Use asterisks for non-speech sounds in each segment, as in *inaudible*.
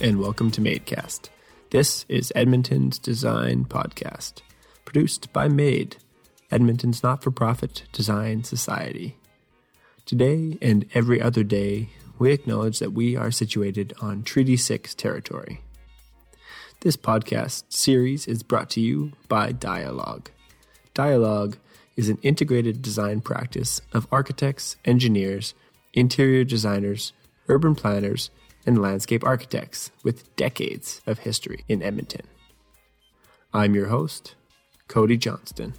And welcome to Madecast. This is Edmonton's design podcast, produced by Made, Edmonton's not for profit design society. Today and every other day, we acknowledge that we are situated on Treaty 6 territory. This podcast series is brought to you by Dialogue. Dialogue is an integrated design practice of architects, engineers, interior designers, urban planners, and landscape architects with decades of history in Edmonton. I'm your host, Cody Johnston.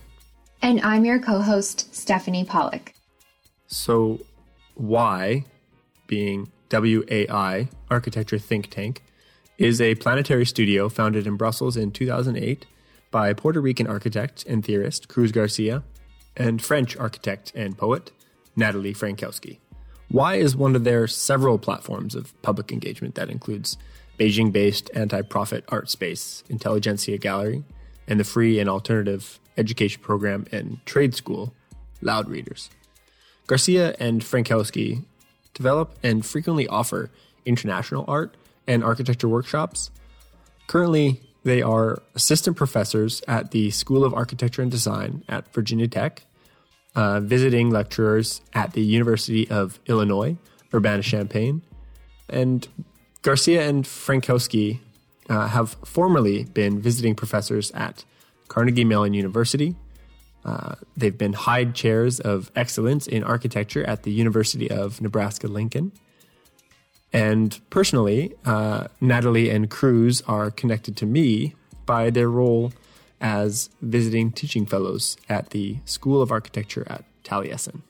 And I'm your co host, Stephanie Pollock. So, why, being WAI Architecture Think Tank, is a planetary studio founded in Brussels in 2008 by Puerto Rican architect and theorist Cruz Garcia and French architect and poet Nathalie Frankowski. WAI is one of their several platforms of public engagement that includes Beijing based anti profit art space Intelligentsia Gallery and the free and alternative education program and trade school Loud Readers. Garcia and Frankowski develop and frequently offer international art and architecture workshops. Currently, they are assistant professors at the School of Architecture and Design at Virginia Tech uh, visiting lecturers at the University of Illinois, Urbana Champaign. And Garcia and Frankowski uh, have formerly been visiting professors at Carnegie Mellon University. Uh, they've been Hyde Chairs of Excellence in Architecture at the University of Nebraska Lincoln. And personally, uh, Nathalie and Cruz are connected to me by their role as visiting teaching fellows at the School of Architecture at Taliesin.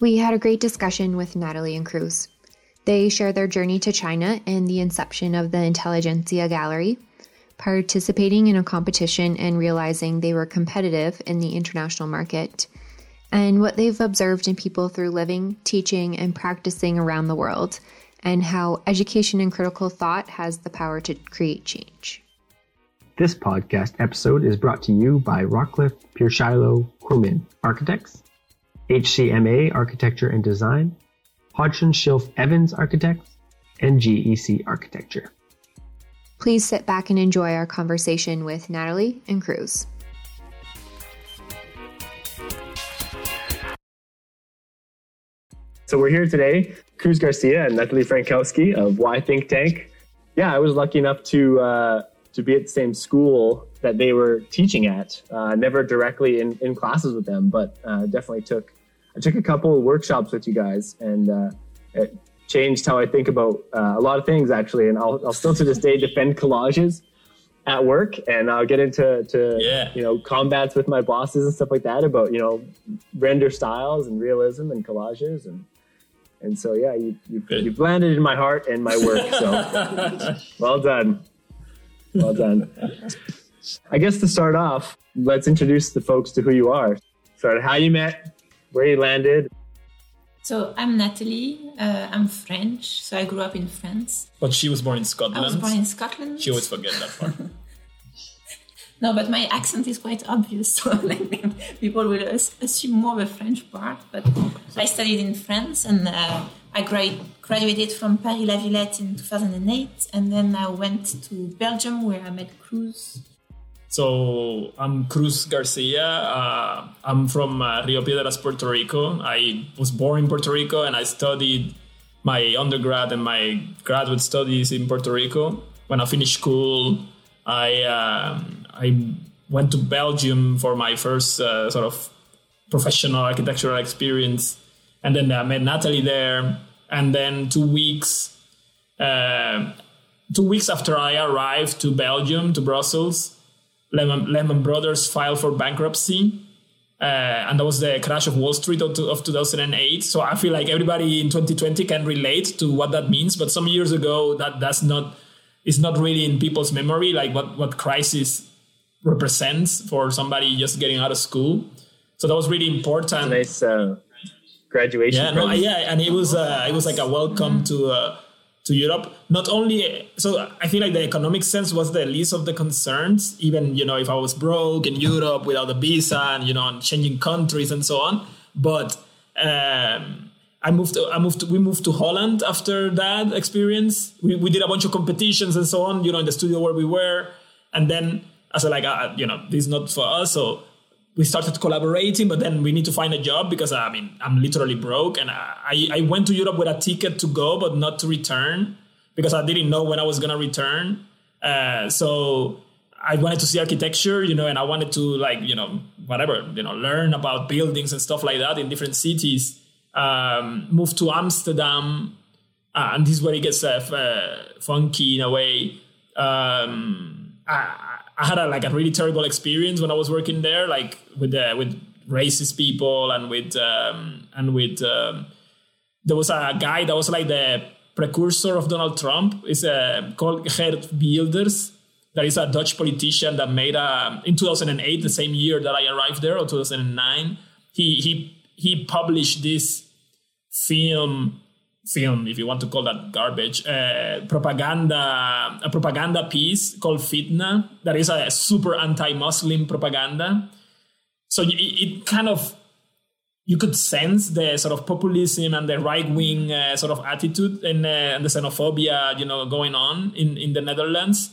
We had a great discussion with Nathalie and Cruz. They share their journey to China and the inception of the Intelligentsia Gallery, participating in a competition and realizing they were competitive in the international market, and what they've observed in people through living, teaching, and practicing around the world, and how education and critical thought has the power to create change. This podcast episode is brought to you by Rockcliffe, Shiloh, Quilman Architects, HCMA Architecture and Design, Hodgson Schilf Evans Architects, and GEC Architecture. Please sit back and enjoy our conversation with Nathalie and Cruz. So we're here today, Cruz Garcia and Nathalie Frankowski of WAI Think Tank. Yeah, I was lucky enough to uh, to be at the same school that they were teaching at. Uh, never directly in, in classes with them, but uh, definitely took I took a couple of workshops with you guys, and uh, it changed how I think about uh, a lot of things actually. And I'll, I'll still to this day defend collages at work, and I'll get into to yeah. you know combats with my bosses and stuff like that about you know render styles and realism and collages and. And so, yeah, you, you, you've landed in my heart and my work. So, *laughs* well done. Well done. I guess to start off, let's introduce the folks to who you are. Start how you met, where you landed. So I'm Nathalie. Uh, I'm French. So I grew up in France. But she was born in Scotland. I was born in Scotland. She always forget that part. *laughs* no, but my accent is quite obvious. So *laughs* like, people will assume more of the French part. But I studied in France and uh, I graduated from Paris La Villette in 2008, and then I went to Belgium where I met Cruz. So I'm Cruz Garcia. Uh, I'm from uh, Rio Piedras, Puerto Rico. I was born in Puerto Rico and I studied my undergrad and my graduate studies in Puerto Rico. When I finished school, I um, I went to Belgium for my first uh, sort of professional architectural experience and then I met Nathalie there. And then two weeks, uh, two weeks after I arrived to Belgium, to Brussels, Lehman, Lehman Brothers filed for bankruptcy. Uh, and that was the crash of Wall Street of, of 2008. So I feel like everybody in 2020 can relate to what that means. But some years ago, that that's not is not really in people's memory, like what what crisis represents for somebody just getting out of school. So that was really important. Uh, graduation. Yeah, no, yeah, and it was uh, it was like a welcome to uh, to Europe. Not only so, I feel like the economic sense was the least of the concerns. Even you know, if I was broke in Europe without a visa and you know, and changing countries and so on, but. Um, I moved. I moved. We moved to Holland after that experience. We, we did a bunch of competitions and so on. You know, in the studio where we were, and then I said like, uh, you know, this is not for us. So we started collaborating, but then we need to find a job because I mean I'm literally broke, and I I went to Europe with a ticket to go but not to return because I didn't know when I was gonna return. Uh, so I wanted to see architecture, you know, and I wanted to like you know whatever you know learn about buildings and stuff like that in different cities um, moved to Amsterdam, uh, and this is where it gets uh, uh, funky in a way. Um, I, I, had a, like a really terrible experience when I was working there, like with with racist people and with um, and with um, there was a guy that was like the precursor of Donald Trump. Is uh, called Geert Wilders. That is a Dutch politician that made a in 2008, the same year that I arrived there, or 2009. He he he published this film film if you want to call that garbage uh, propaganda a propaganda piece called fitna that is a super anti-muslim propaganda so it, it kind of you could sense the sort of populism and the right-wing uh, sort of attitude and, uh, and the xenophobia you know going on in, in the netherlands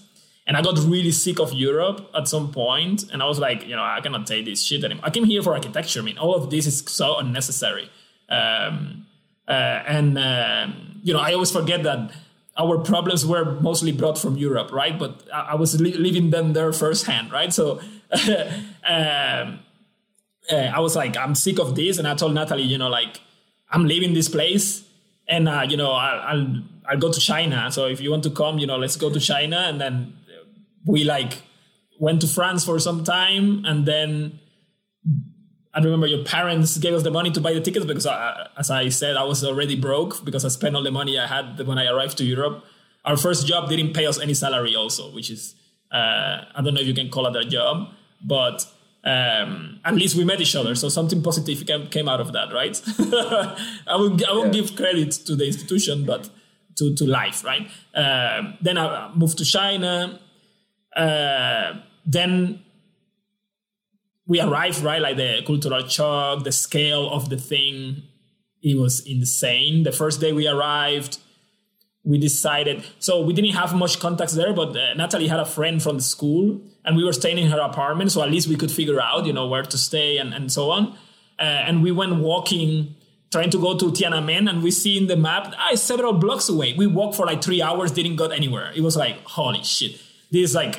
and I got really sick of Europe at some point, and I was like, you know, I cannot take this shit anymore. I came here for architecture. I mean, all of this is so unnecessary. Um, and um, you know, I always forget that our problems were mostly brought from Europe, right? But I, I was li- living them there firsthand, right? So *laughs* um, uh, I was like, I'm sick of this, and I told Nathalie, you know, like I'm leaving this place, and uh, you know, I'll, I'll I'll go to China. So if you want to come, you know, let's go to China, and then we like went to France for some time, and then I remember your parents gave us the money to buy the tickets because, I, as I said, I was already broke because I spent all the money I had when I arrived to Europe. Our first job didn't pay us any salary, also, which is uh, I don't know if you can call it a job, but um, at least we met each other, so something positive came, came out of that, right? *laughs* I would I won't yeah. give credit to the institution, but to to life, right? Um, then I moved to China uh, then we arrived right like the cultural shock the scale of the thing it was insane. The first day we arrived we decided so we didn't have much contacts there but uh, nathalie had a friend from the school and we were staying in her apartment so at least we could figure out you know where to stay and, and so on. Uh, and we went walking trying to go to tiananmen and we see in the map ah, several blocks away. We walked for like three hours didn't go anywhere. It was like holy shit. This like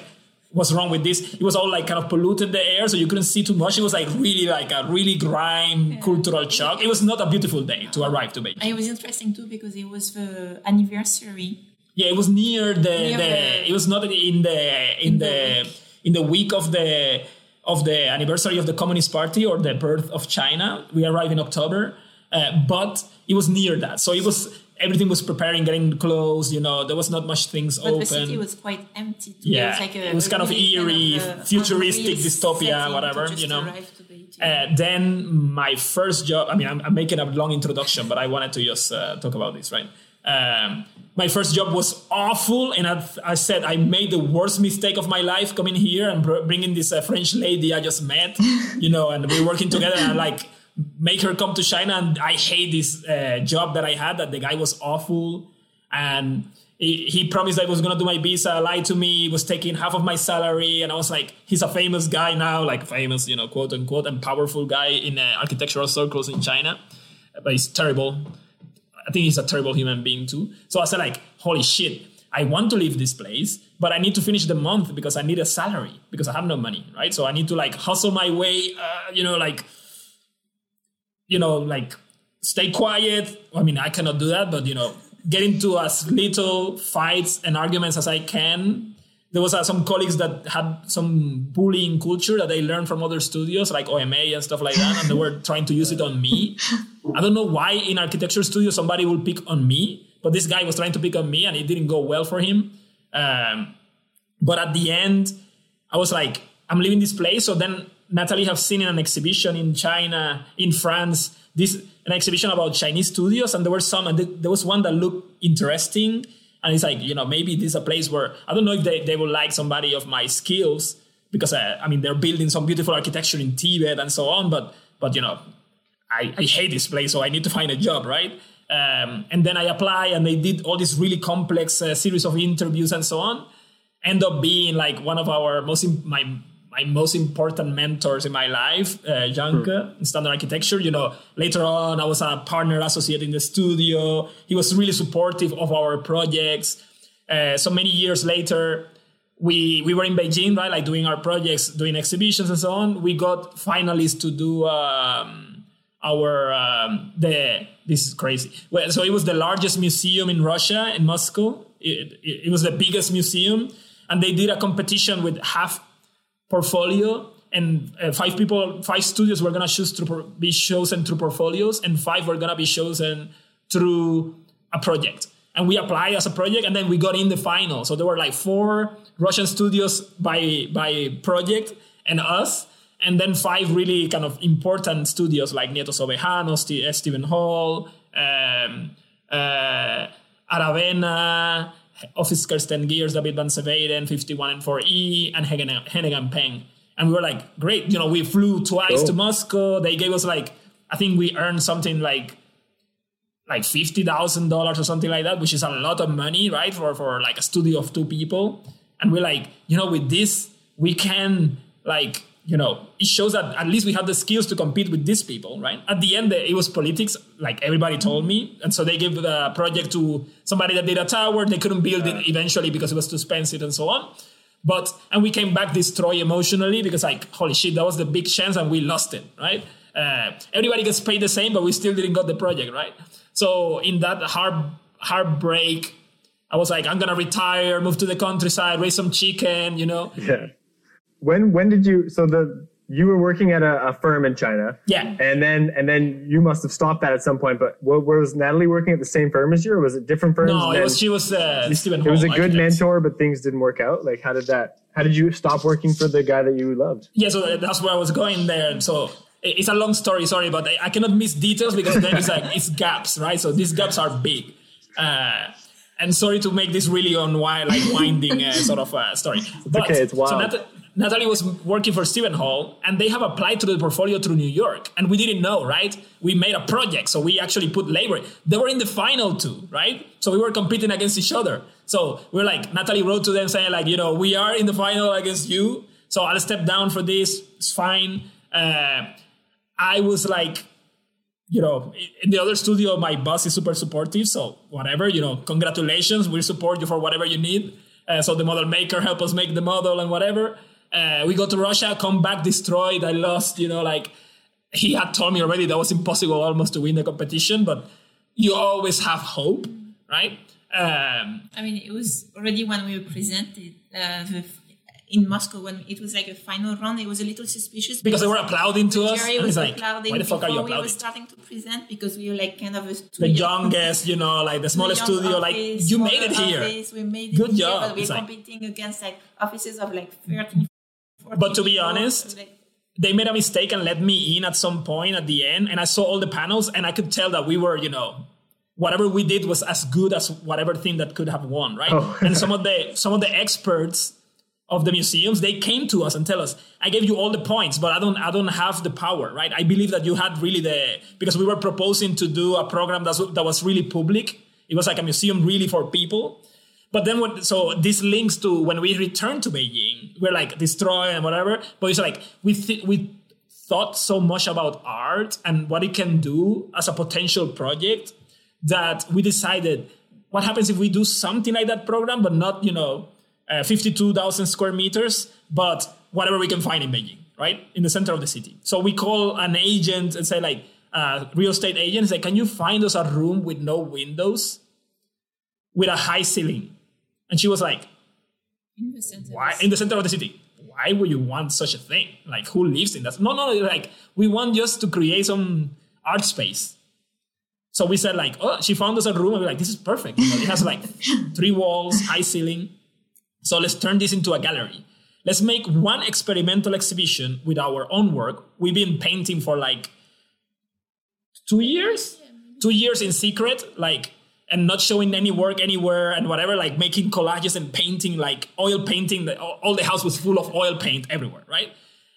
what's wrong with this? It was all like kind of polluted the air, so you couldn't see too much. It was like really like a really grime yeah. cultural shock. It was not a beautiful day to arrive to Beijing. it was interesting too because it was the anniversary. Yeah, it was near the, near the, the it was not in the in, in the, the in the week of the of the anniversary of the Communist Party or the birth of China. We arrived in October, uh, but it was near that, so it was everything was preparing, getting close. You know, there was not much things but open. the city was quite empty. Too. Yeah, it was, like a, it was kind of eerie, kind of futuristic dystopia, whatever. You know. Uh, then my first job. I mean, I'm, I'm, making a long introduction, but I wanted to just uh, talk about this, right? Um, my first job was awful, and I, I, said I made the worst mistake of my life coming here and br- bringing this uh, French lady I just met, *laughs* you know, and we are working together. And like make her come to China. And I hate this uh, job that I had. That the guy was awful, and he, he promised I was gonna do my visa. Lied to me. Was taking half of my salary, and I was like, he's a famous guy now, like famous, you know, quote unquote, and powerful guy in uh, architectural circles in China. But he's terrible. I think he's a terrible human being too. So I said, like, holy shit. I want to leave this place, but I need to finish the month because I need a salary because I have no money, right? So I need to like hustle my way, uh, you know, like you know, like stay quiet. I mean, I cannot do that, but you know, get into as little fights and arguments as I can. There was uh, some colleagues that had some bullying culture that they learned from other studios like OMA and stuff like that, and they were trying to use it on me. I don't know why in architecture studio somebody will pick on me, but this guy was trying to pick on me, and it didn't go well for him. Um, but at the end, I was like, I'm leaving this place. So then Nathalie have seen in an exhibition in China, in France, this an exhibition about Chinese studios, and there were some, and there was one that looked interesting. And it's like, you know, maybe this is a place where I don't know if they, they would like somebody of my skills because uh, I mean they're building some beautiful architecture in Tibet and so on, but but you know, I, I hate this place, so I need to find a job, right? Um, and then I apply, and they did all this really complex uh, series of interviews and so on. End up being like one of our most my my most important mentors in my life, uh, Zhang Ke, hmm. in standard architecture. You know, later on, I was a partner associate in the studio. He was really supportive of our projects. Uh, so many years later, we we were in Beijing, right, like doing our projects, doing exhibitions and so on. We got finalists to do. Um, our um, the this is crazy. Well, so it was the largest museum in Russia in Moscow. It, it, it, was the biggest museum, and they did a competition with half portfolio, and uh, five people, five studios were gonna choose to be chosen through portfolios, and five were gonna be chosen through a project. And we applied as a project, and then we got in the final. So there were like four Russian studios by by project, and us and then five really kind of important studios like Nieto Sobejano, St- Steven Holl, um, uh, Aravena, Office Kersten Geers, David Van Severen, 51N4E, and Heneghan Peng. And we were like, great, you know, we flew twice cool. to Moscow. They gave us like, I think we earned something like like fifty thousand dollars or something like that, which is a lot of money, right? For for like a studio of two people. And we're like, you know, with this, we can like you know, it shows that at least we have the skills to compete with these people, right? At the end, it was politics, like everybody told me. And so they gave the project to somebody that did a tower. They couldn't build it eventually because it was too expensive and so on. But, and we came back destroyed emotionally because, like, holy shit, that was the big chance and we lost it, right? Uh, everybody gets paid the same, but we still didn't got the project, right? So in that heart, heartbreak, I was like, I'm gonna retire, move to the countryside, raise some chicken, you know. Yeah when when did you so the you were working at a, a, firm in China. Yeah. And then and then you must have stopped that at some point. But what, was Nathalie working at the same firm as you, or was it different firms? No, it was, she was uh, Steven. It was a good mentor, but things didn't work out. Like, how did that? How did you stop working for the guy that you loved? Yeah, so that's where I was going there. So it's a long story, sorry, but I, I cannot miss details because then it's like it's gaps, right? So these gaps are big. Uh, and sorry to make this really unwind, like winding uh, sort of uh, story. But, okay, it's wild. So Nat- Nathalie was working for Steven Holl, and they have applied to the portfolio through New York, and we didn't know, right? We made a project, so we actually put labor. They were in the final two, right? So we were competing against each other. So we're like, Nathalie wrote to them saying, like, you know, we are in the final against you, so I'll step down for this. It's fine. Uh, I was like, you know, in the other studio, my boss is super supportive. So whatever, you know, congratulations. We'll support you for whatever you need. Uh, so the model maker help us make the model and whatever. Uh, we go to Russia, come back destroyed. I lost, you know, like he had told me already that was impossible almost to win the competition, but you always have hope, right? Um, I mean, it was already when we were presented uh, the, in Moscow when it was like a final round. It was a little suspicious because, because they were applauding to us. Jerry was like, why the fuck are you applauding? We were starting to present because we were like kind of a the youngest, you know, like the smallest the studio. Office, like you made it here. Office, we made it Good here, job. But we're it's competing like, against like offices of like 30, but to be honest, they made a mistake and let me in at some point at the end, and I saw all the panels, and I could tell that we were, you know, whatever we did was as good as whatever thing that could have won, right? Oh. and some of the some of the experts of the museums they came to us and tell us i gave you all the points but i don't i don't have the power right i believe that you had really the because we were proposing to do a program that's, that was really public it was like a museum really for people but then? So this links to when we return to Beijing, we're like destroy and whatever. But it's like we th- we thought so much about art and what it can do as a potential project that we decided what happens if we do something like that program, but not you know uh, fifty two thousand square meters, but whatever we can find in Beijing, right in the center of the city. So we call an agent and say like. Uh, real estate agent say, can you find us a room with no windows, with a high ceiling, and she was like, in the center, why in the center of the city? Why would you want such a thing? Like, who lives in that? No, no, like we want just to create some art space. So we said like, oh, she found us a room, and we're like, this is perfect. You know, it has like *laughs* three walls, high ceiling. So let's turn this into a gallery. Let's make one experimental exhibition with our own work. We've been painting for like two years, two years in secret, like and not showing any work anywhere and whatever, like making collages and painting, like oil painting. The, all the house was full of oil paint everywhere, right?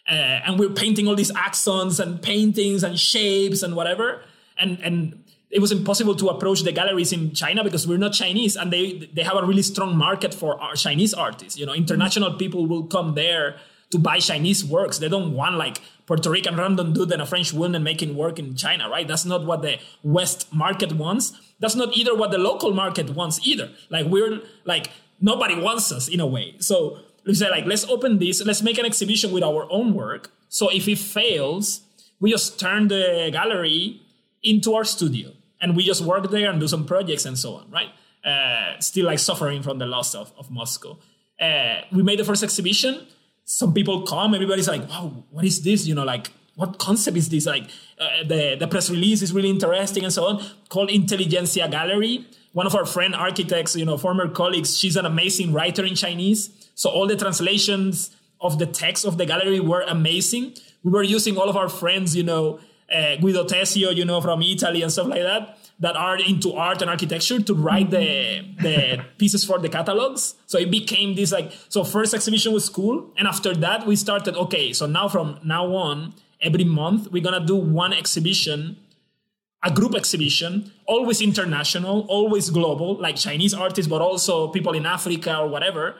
uh, and we're painting all these accents and paintings and shapes and whatever. And and it was impossible to approach the galleries in China because we're not Chinese, and they they have a really strong market for our Chinese artists. You know, international people will come there to buy Chinese works. They don't want like Puerto Rican random dude and a French woman making work in China, right? That's not what the West market wants. That's not either what the local market wants either. Like we're like nobody wants us in a way. So we say like let's open this, let's make an exhibition with our own work. So if it fails, we just turn the gallery into our studio and we just work there and do some projects and so on, right? Uh, still like suffering from the loss of, of Moscow. Uh, we made the first exhibition some people come, everybody's like, wow, what is this? You know, like, what concept is this? Like, uh, the, the press release is really interesting and so on, called Intelligentsia Gallery. One of our friend architects, you know, former colleagues, she's an amazing writer in Chinese. So all the translations of the text of the gallery were amazing. We were using all of our friends, you know, uh, Guido Tesio, you know, from Italy and stuff like that that are into art and architecture to write the the pieces for the catalogs. So it became this like so first exhibition was cool, and after that we started okay. So now from now on, every month we're gonna do one exhibition, a group exhibition, always international, always global, like Chinese artists, but also people in Africa or whatever.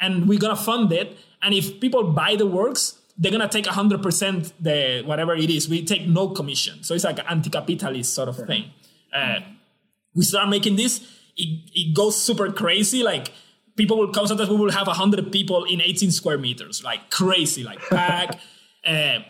And we're gonna fund it. And if people buy the works, they're gonna take 100% the whatever it is. We take no commission. So it's like an anti-capitalist sort of thing uh, we start making this, it, it goes super crazy. Like people will come, sometimes we will have 100 people in 18 square meters, like crazy, like pack. *laughs* uh,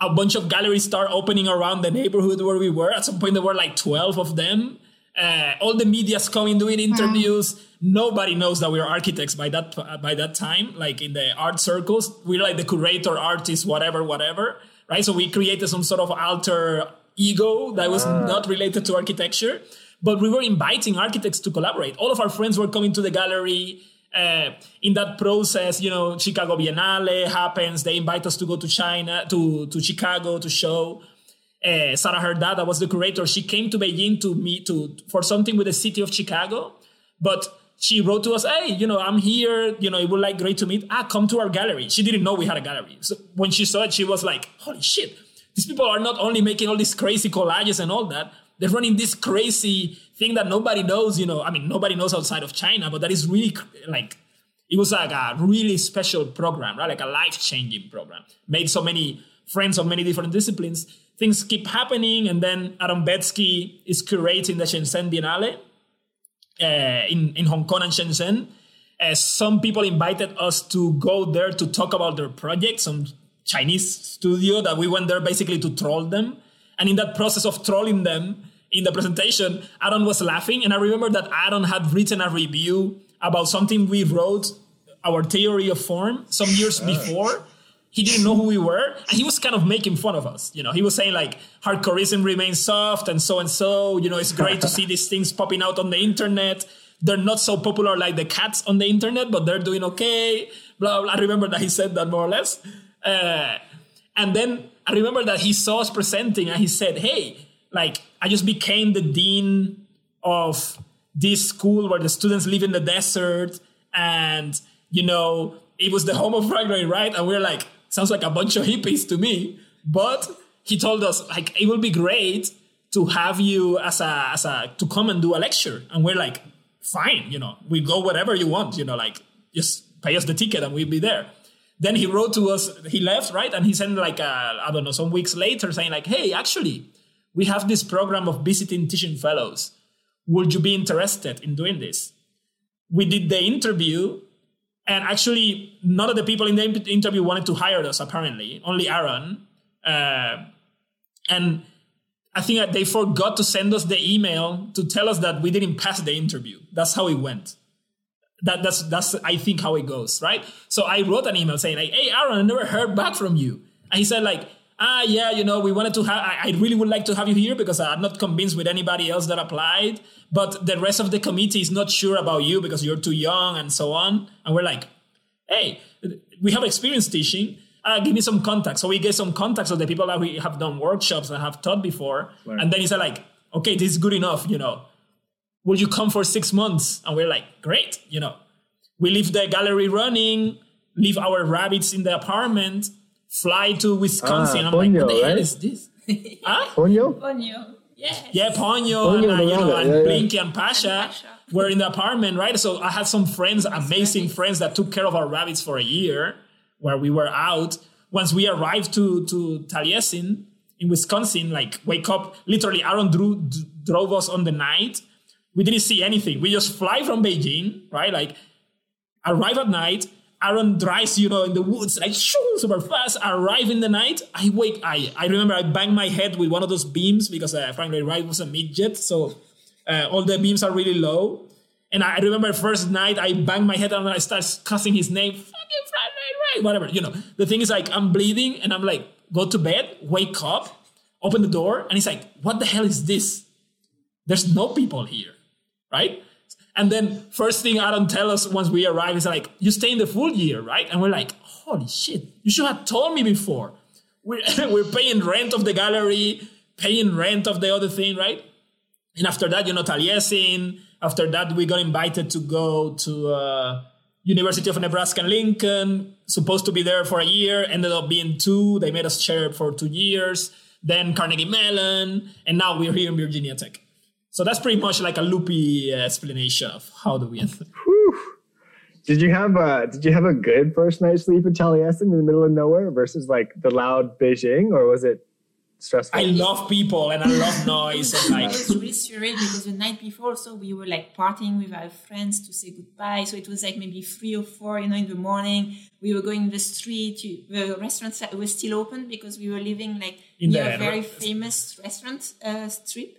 a bunch of galleries start opening around the neighborhood where we were. At some point, there were like 12 of them. Uh, all the media's coming doing interviews. Wow. Nobody knows that we're architects by that by that time. Like in the art circles, we're like the curator, artist, whatever, whatever. Right. So we created some sort of alter ego that was ah. not related to architecture. But we were inviting architects to collaborate. All of our friends were coming to the gallery. Uh, in that process, you know, Chicago Biennale happens. They invite us to go to China, to, to Chicago to show. Uh, Sarah Herda, that was the curator, she came to Beijing to meet to for something with the city of Chicago. But she wrote to us, "Hey, you know, I'm here. You know, it would like great to meet. Ah, come to our gallery." She didn't know we had a gallery. So when she saw it, she was like, "Holy shit! These people are not only making all these crazy collages and all that, they're running this crazy thing that nobody knows, you know. I mean, nobody knows outside of China, but that is really like, it was like a really special program, right? Like a life changing program. Made so many friends of many different disciplines. Things keep happening, and then Aaron Betsky is curating the Shenzhen Biennale uh, in, in Hong Kong and Shenzhen. Uh, some people invited us to go there to talk about their project. Some Chinese studio that we went there basically to troll them. And in that process of trolling them in the presentation, Aaron was laughing. And I remember that Aaron had written a review about something we wrote, our theory of form, some years before. He didn't know who we were, and he was kind of making fun of us. You know, he was saying like hardcoreism remains soft and so and so. You know, it's great to see these *laughs* things popping out on the internet. They're not so popular like the cats on the internet, but they're doing okay. Blah blah. I remember that he said that more or less. Uh, and then I remember that he saw us presenting and he said, Hey, like, I just became the dean of this school where the students live in the desert. And, you know, it was the home of Ragnarok, right? And we are like, sounds like a bunch of hippies to me. But he told us, like, it will be great to have you as a, as a, to come and do a lecture. And we're like, fine, you know, we go whatever you want, you know, like, just pay us the ticket and we'll be there. Then he wrote to us, he left, right? And he sent like, uh, I don't know, some weeks later saying like, hey, actually, we have this program of visiting teaching fellows. Would you be interested in doing this? We did the interview and actually none of the people in the interview wanted to hire us apparently only aaron uh, and i think they forgot to send us the email to tell us that we didn't pass the interview that's how it went that, that's that's I think how it goes, right? So I wrote an email saying like, "Hey, Aaron, I never heard back from you." And he said like, "Ah, yeah, you know, we wanted to have. I, I really would like to have you here because I'm not convinced with anybody else that applied, but the rest of the committee is not sure about you because you're too young and so on." And we're like, "Hey, we have experience teaching. Uh, give me some contacts." So we get some contacts of the people that we have done workshops and have taught before, right. and then he said like, "Okay, this is good enough," you know will you come for six months? And we're like, great, you know. We leave the gallery running, leave our rabbits in the apartment, fly to Wisconsin. Ah, I'm like, what the hell right? is this? *laughs* huh? Ponyo? Ponyo. Yeah. Yeah, Ponyo, Ponyo and, uh, you know, and yeah, yeah. Blinky and Pasha, And Pasha. were in the apartment, right? So I had some friends, amazing friends that took care of our rabbits for a year where we were out. Once we arrived to, to Taliesin in Wisconsin, like wake up, literally Aaron drew, d- drove us on the night. We didn't see anything. We just fly from Beijing, right? Like arrive at night. Aaron drives, you know, in the woods, like shoo, super fast. Arrive in the night. I wake. I I remember I banged my head with one of those beams because uh, Frank Lloyd Wright was a midget, so uh, all the beams are really low. And I remember first night I banged my head and I start cussing his name, fucking Frank Wright, Wright, whatever. You know, the thing is like I'm bleeding and I'm like, go to bed, wake up, open the door, and he's like, what the hell is this? There's no people here, right? And then first thing Aaron tell us once we arrive is like, you stay in the full year, right? And we're like, holy shit, you should have told me before. *laughs* We're, we're paying rent of the gallery, paying rent of the other thing, right? And after that, you know, Taliesin. After that, we got invited to go to uh, University of Nebraska Lincoln. Supposed to be there for a year, ended up being two. They made us chair for two years. Then Carnegie Mellon, and now we're here in Virginia Tech. So that's pretty much like a loopy explanation of how do we. Did you have a Did you have a good first night's sleep in Taliesin in the middle of nowhere versus like the loud Beijing, or was it stressful? I love people and I love noise and like It was really surreal because the night before, so we were like partying with our friends to say goodbye. So it was like maybe three or four, you know, in the morning. We were going in the street. The restaurants were still open because we were living like In near the- a very famous restaurant uh, strip.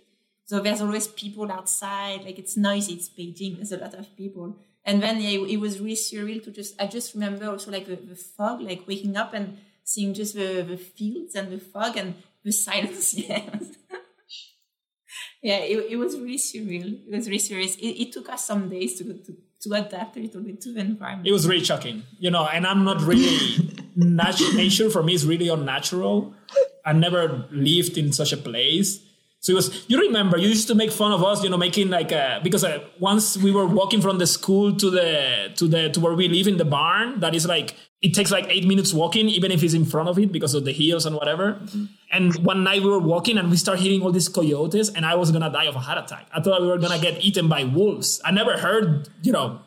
So there's always people outside. Like it's noisy. It's Beijing. There's a lot of people. And then yeah, it, it was really surreal to just. I just remember also like the, the fog, like waking up and seeing just the, the fields and the fog and the silence. *laughs* Yeah. yeah, it, it was really surreal. It was really surreal. It, it took us some days to, to to adapt a little bit to the environment. it was really shocking, you know. And I'm not really nat- nature for me is really unnatural. I never lived in such a place. So it was. You remember you used to make fun of us, you know, making like a because uh, once we were walking from the school to the to the to where we live in the barn. That is like it takes like eight minutes walking, even if it's in front of it because of the hills and whatever. And one night we were walking and we started hearing all these coyotes, and I was gonna die of a heart attack. I thought we were gonna get eaten by wolves. I never heard, you know,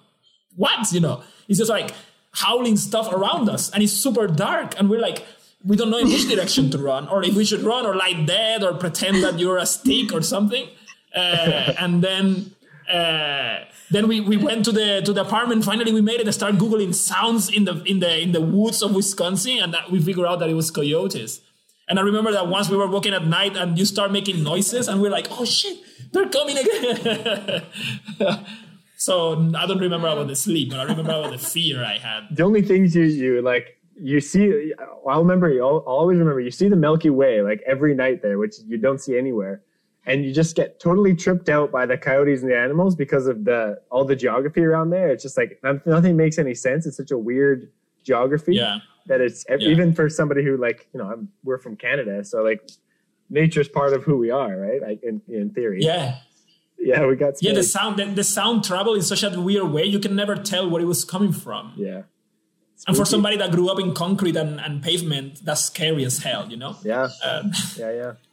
what you know it's just like howling stuff around us and it's super dark and we're like we don't know in which direction to run or if we should run or lie dead or pretend that you're a stick or something uh, and then uh, then we, we went to the to the apartment finally we made it and started googling sounds in the in the in the woods of wisconsin and we figured out that it was coyotes and I remember that once we were walking at night and you start making noises and we're like, oh shit, they're coming again. *laughs* so I don't remember about the sleep, but I remember about the fear I had. the only things you you like you see i'll remember i'll, always remember you see the milky way like every night there which you don't see anywhere and you just get totally tripped out by the coyotes and the animals because of the all the geography around there it's just like nothing makes any sense it's such a weird geography Yeah. that it's Yeah. even for somebody who like you know I'm, we're from canada so like nature's part of who we are right like in, in theory Yeah. yeah we got Yeah, the sound the, the sound travel in such a weird way you can never tell where it was coming from. yeah And for somebody that grew up in concrete and, and pavement, that's scary as hell, you know? yeah Um, yeah yeah *laughs*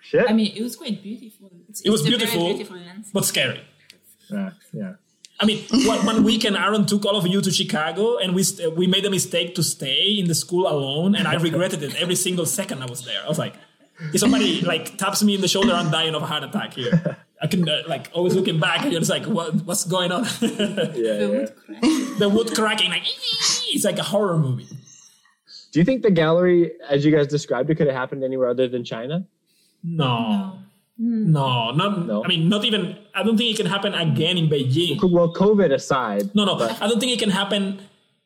shit I mean, it was quite beautiful. It's, it was it's beautiful, beautiful but scary. yeah yeah I mean, one, one weekend, Aaron took all of you to Chicago, and we st- we made a mistake to stay in the school alone, and I regretted it every single second I was there. I was like, if somebody like taps me in the shoulder, I'm dying of a heart attack here. I can uh, like always looking back, and you're just like, what, what's going on? *laughs* yeah, The yeah. wood crack. *laughs* the wood cracking, like it's like a horror movie. Do you think the gallery, as you guys described it, could have happened anywhere other than China? No. No, not. No. I mean, not even. I don't think it can happen again in Beijing. Well, COVID aside. No, no. I don't think it can happen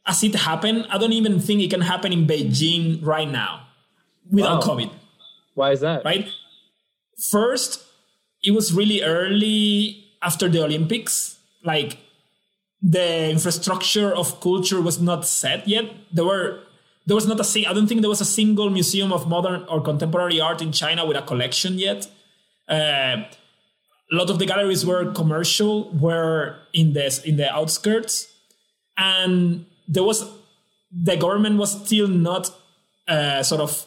as it happened. I don't even think it can happen in Beijing right now without Wow. COVID. Why is that? right? First, it was really early after the Olympics. Like the infrastructure of culture was not set yet. There were there was not a I don't think there was a single museum of modern or contemporary art in China with a collection yet. Uh, a lot of the galleries were commercial, were in the in the outskirts, and there was the government was still not uh, sort of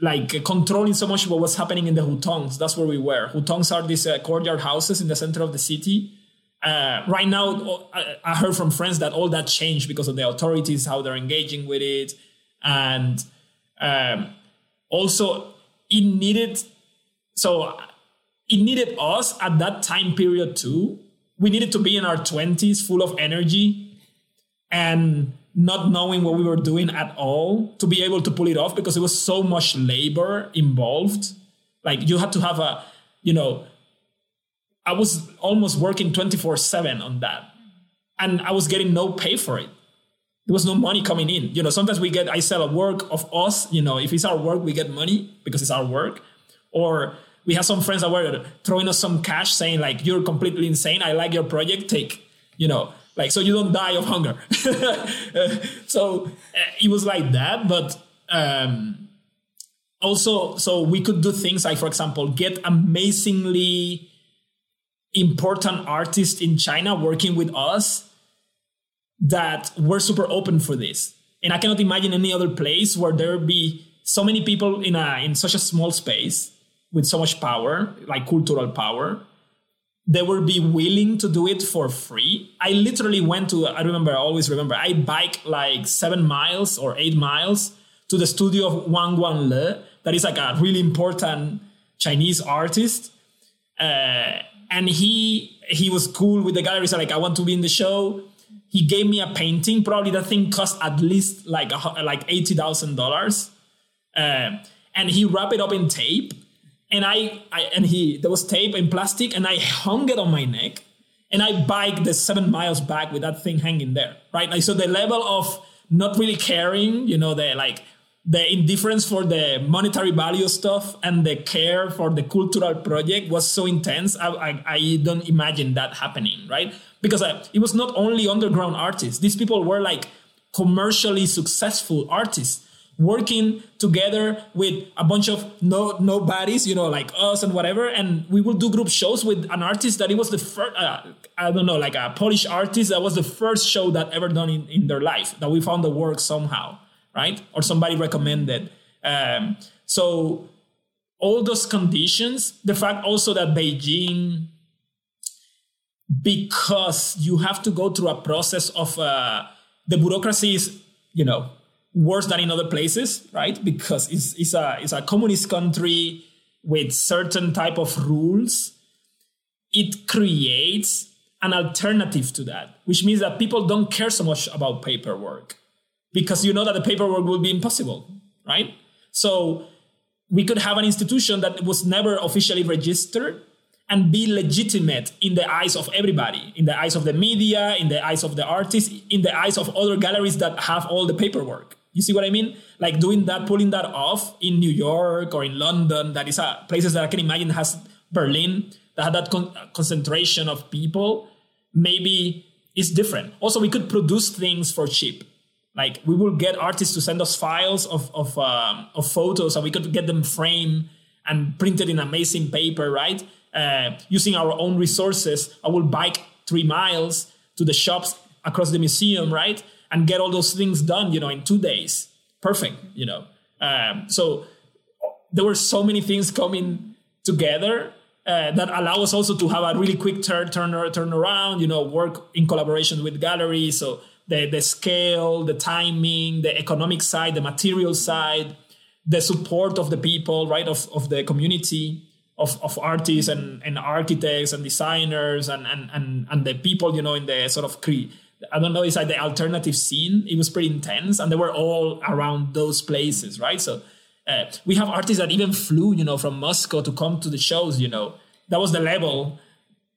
like controlling so much what was happening in the hutongs. That's where we were. Hutongs are these uh, courtyard houses in the center of the city. Uh, right now, I heard from friends that all that changed because of the authorities, how they're engaging with it, and um, also it needed. So it needed us at that time period too. We needed to be in our twenties, full of energy, and not knowing what we were doing at all to be able to pull it off because it was so much labor involved. Like you had to have a, you know, I was almost working 24 7 on that. And I was getting no pay for it. There was no money coming in. You know, sometimes we get, I sell a work of us, you know, if it's our work, we get money because it's our work. Or we have some friends that were throwing us some cash saying, like, you're completely insane. I like your project. Take, you know, like so you don't die of hunger. *laughs* So uh, it was like that but um, also so we could do things like for example get amazingly important artists in china working with us that were super open for this. And i cannot imagine any other place where there be so many people in a in such a small space with so much power like cultural power they will be willing to do it for free. I literally went to, I remember, I always remember, I bike like seven miles or eight miles to the studio of Wang Guangle, that is like a really important Chinese artist. Uh, and he he was cool with the gallery. So like, I want to be in the show. He gave me a painting. Probably that thing cost at least like like eighty thousand uh, dollars. And he wrapped it up in tape and I, I and he there was tape and plastic and I hung it on my neck and I biked the seven miles back with that thing hanging there, right? Like so the level of not really caring, you know, the like the indifference for the monetary value stuff and the care for the cultural project was so intense. I, I, I don't imagine that happening, right? Because uh, it was not only underground artists. These people were like commercially successful artists working together with a bunch of no nobodies, you know, like us and whatever. And we will do group shows with an artist that it was the first, uh, I don't know, like a Polish artist that was the first show that ever done in, in their life that we found the work somehow, right? Or somebody recommended. Um, so all those conditions, the fact also that Beijing, because you have to go through a process of uh, the bureaucracy is, you know, worse than in other places, right? Because it's, it's, a, it's a communist country with certain type of rules. It creates an alternative to that, which means that people don't care so much about paperwork because you know that the paperwork will be impossible, right? So we could have an institution that was never officially registered and be legitimate in the eyes of everybody, in the eyes of the media, in the eyes of the artists, in the eyes of other galleries that have all the paperwork. You see what I mean? Like doing that, pulling that off in New York or in London, that is a, places that I can imagine has Berlin, that had that con- concentration of people, maybe is different. Also, we could produce things for cheap. Like we will get artists to send us files of of, um, of photos, and we could get them framed and printed in amazing paper, right? Uh, using our own resources, I will bike three miles to the shops across the museum, right? And get all those things done, you know, in two days. Perfect, you know. Um, so there were so many things coming together uh, that allow us also to have a really quick turn turn turn around. You know, work in collaboration with galleries. So the the scale, the timing, the economic side, the material side, the support of the people, right, of of the community. Of, of artists and, and architects and designers and, and, and, and the people, you know, in the sort of cre- I don't know, it's like the alternative scene. It was pretty intense, and they were all around those places, right? So uh, we have artists that even flew, you know, from Moscow to come to the shows. You know, that was the level.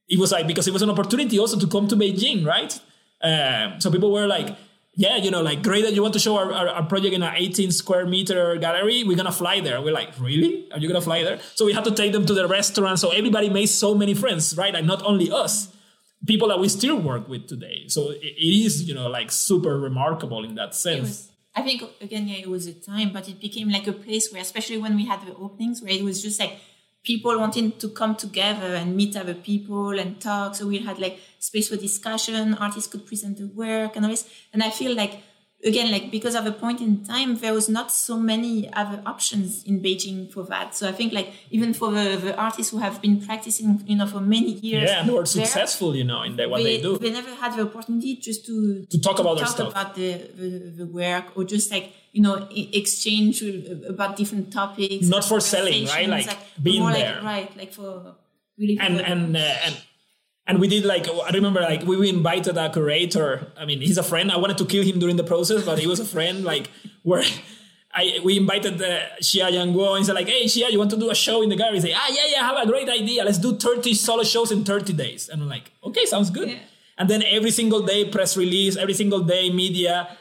It was like because it was an opportunity also to come to Beijing, right? Uh, so people were like, yeah, you know, like great that you want to show our, our, our, project in an 18 square meter gallery. We're gonna fly there. We're like, really? Are you gonna fly there? So we had to take them to the restaurant. So everybody made so many friends, right? Like not only us people that we still work with today. So it, it is, you know, like super remarkable in that sense. Was, I think again, yeah, it was a time, but it became like a place where, especially when we had the openings, where it was just like people wanting to come together and meet other people and talk. So we had like space for discussion. Artists could present their work and all this. And I feel like again, like because of a point in time, there was not so many other options in Beijing for that. So I think like even for the, the artists who have been practicing, you know, for many years, yeah, and there, successful, you know, in the, what they, they do. they never had the opportunity just to To talk about their talk stuff. about the, the the work or just like you know exchange about different topics. Not for selling, right? conversations, Like, being there. like, right? Like for really and and uh, and and we did like I remember like we invited a curator. I mean, he's a friend. I wanted to kill him during the process, but he was a friend. Like where *laughs* I we invited uh, Xia Yangguo and said like, hey Xia, you want to do a show in the gallery? Said, ah yeah yeah, I have a great idea. Let's do thirty solo shows in thirty days. And I'm like, okay, sounds good. Yeah. And then every single day press release, every single day media.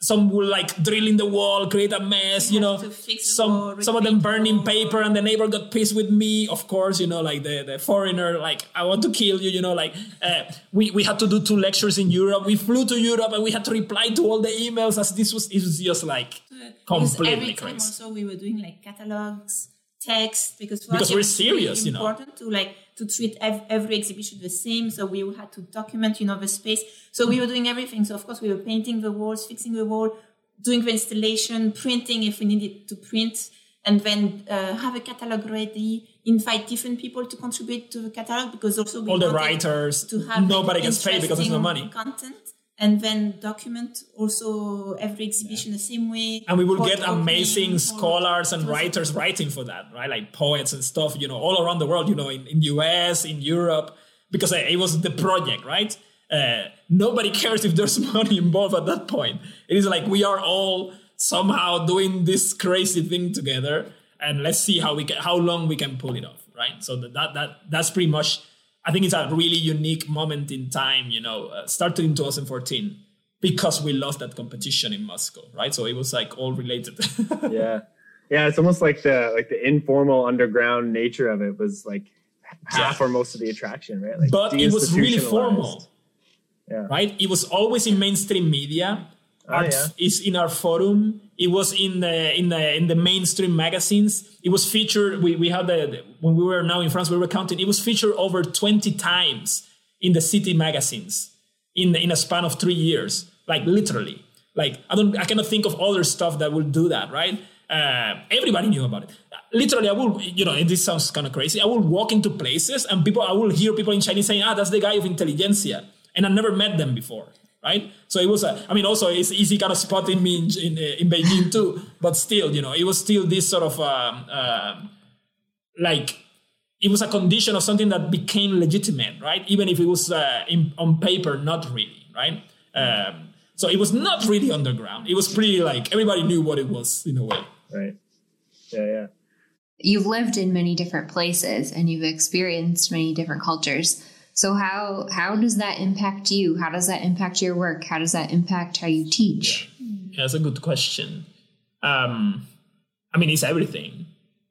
Some will like drill in the wall, create a mess, you know. have to fix the Some some of them burning paper, and the neighbor got pissed with me. Of course, you know, like the, the foreigner, like I want to kill you. You know, like uh, we we had to do two lectures in Europe. We flew to Europe and we had to reply to all the emails as this was it was just like completely every time crazy. also we were doing like catalogs, text because Because us we're was really serious, you know. important to like to treat ev- every exhibition the same. So we had to document, you know, the space. So we were doing everything. So of course we were painting the walls, fixing the wall, doing the installation, printing if we needed to print, and then uh, have a catalog ready. Invite different people to contribute to the catalog because also we All the writers, to have nobody gets paid because there's no money. Content. And then document also every exhibition the same way. and we will get amazing scholars and writers writing for that right? Like poets and stuff you know all around the world you know in, in us in europe. Because uh, it was the project right? Uh, nobody cares if there's *laughs* money involved at that point. It is like we are all somehow doing this crazy thing together and let's see how we can how long we can pull it off right? So that, that that's pretty much i think it's a really unique moment in time you know uh, started in 2014 because we lost that competition in Moscow, right? So it was like all related. *laughs* yeah yeah it's almost like the like the informal underground nature of it was like half Yeah. or most of the attraction right like but it was really formal, yeah right? It was always in mainstream media. Oh, yeah. is in our forum. It was in the in the in the mainstream magazines. It was featured. We we had the, when we were now in France. We were counting. It was featured over twenty times in the city magazines in in a span of three years. Like literally. Like I don't. I cannot think of other stuff that will do that. Right. Uh, everybody knew about it. Literally, I will. You know, this sounds kind of crazy. I will walk into places and people. I will hear people in Chinese saying, "Ah, that's the guy of intelligentsia," and I never met them before right? So it was a, I mean, also it's easy kind of spotting me in, in, uh, in Beijing too, but still, you know, it was still this sort of, um, uh, like, it was a condition of something that became legitimate, right? Even if it was uh, in, on paper, not really, right? Um, so it was not really underground. It was pretty like everybody knew what it was in a way. right yeah yeah You've lived in many different places and you've experienced many different cultures. So how how does that impact you? How does that impact your work? How does that impact how you teach? Yeah, that's a good question. Um, I mean, it's everything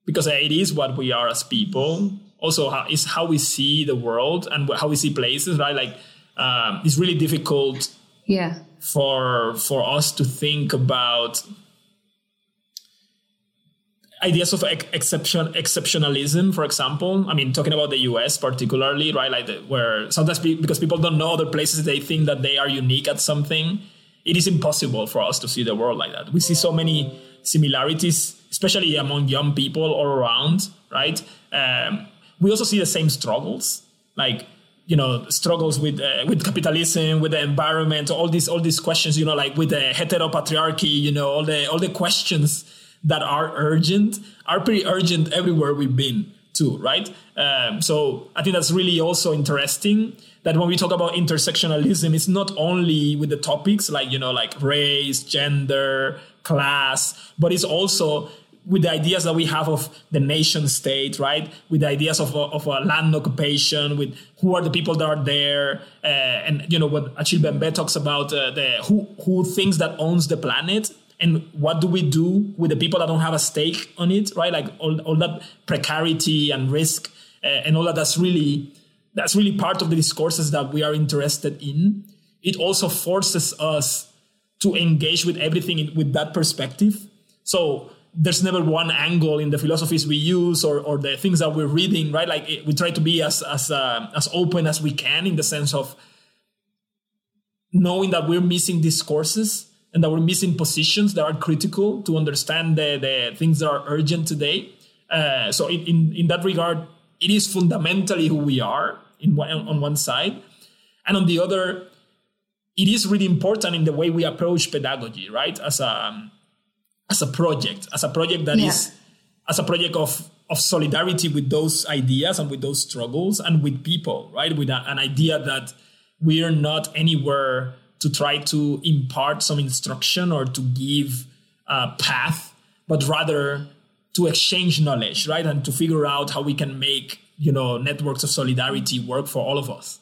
because it is what we are as people. Also, how, it's how we see the world and how we see places, right? Like, um, it's really difficult Yeah. for for us to think about ideas of ex- exception exceptionalism for example i mean talking about the us particularly right like the, where sometimes be, because people don't know other places they think that they are unique at something. It is impossible for us to see the world like that. We see so many similarities especially among young people all around right? Um, we also see the same struggles like you know struggles with uh, with capitalism with the environment all these all these questions you know like with the heteropatriarchy you know all the all the questions that are urgent are pretty urgent everywhere we've been too right um, so i think that's really also interesting that when we talk about intersectionalism it's not only with the topics like you know like race gender class but it's also with the ideas that we have of the nation state, right? With the ideas of a, of a land occupation, with who are the people that are there, uh, and you know what Achille Mbembe talks about uh, the who who thinks that owns the planet, and what do we do with the people that don't have a stake on it, right? Like all, all that precarity and risk, uh, and all that. That's really that's really part of the discourses that we are interested in. It also forces us to engage with everything in, with that perspective. So there's never one angle in the philosophies we use or, or the things that we're reading, right? Like it, we try to be as as uh, as open as we can in the sense of knowing that we're missing discourses and that we're missing positions that are critical to understand the, the things that are urgent today. Uh, so in, in, in that regard, it is fundamentally who we are in one, on one side. And on the other, it is really important in the way we approach pedagogy, right? As a, as a project, as a project that yeah. is as a project of of solidarity with those ideas and with those struggles and with people, right? With a, an idea that we are not anywhere to try to impart some instruction or to give a path, but rather to exchange knowledge, right? And to figure out how we can make, you know, networks of solidarity work for all of us.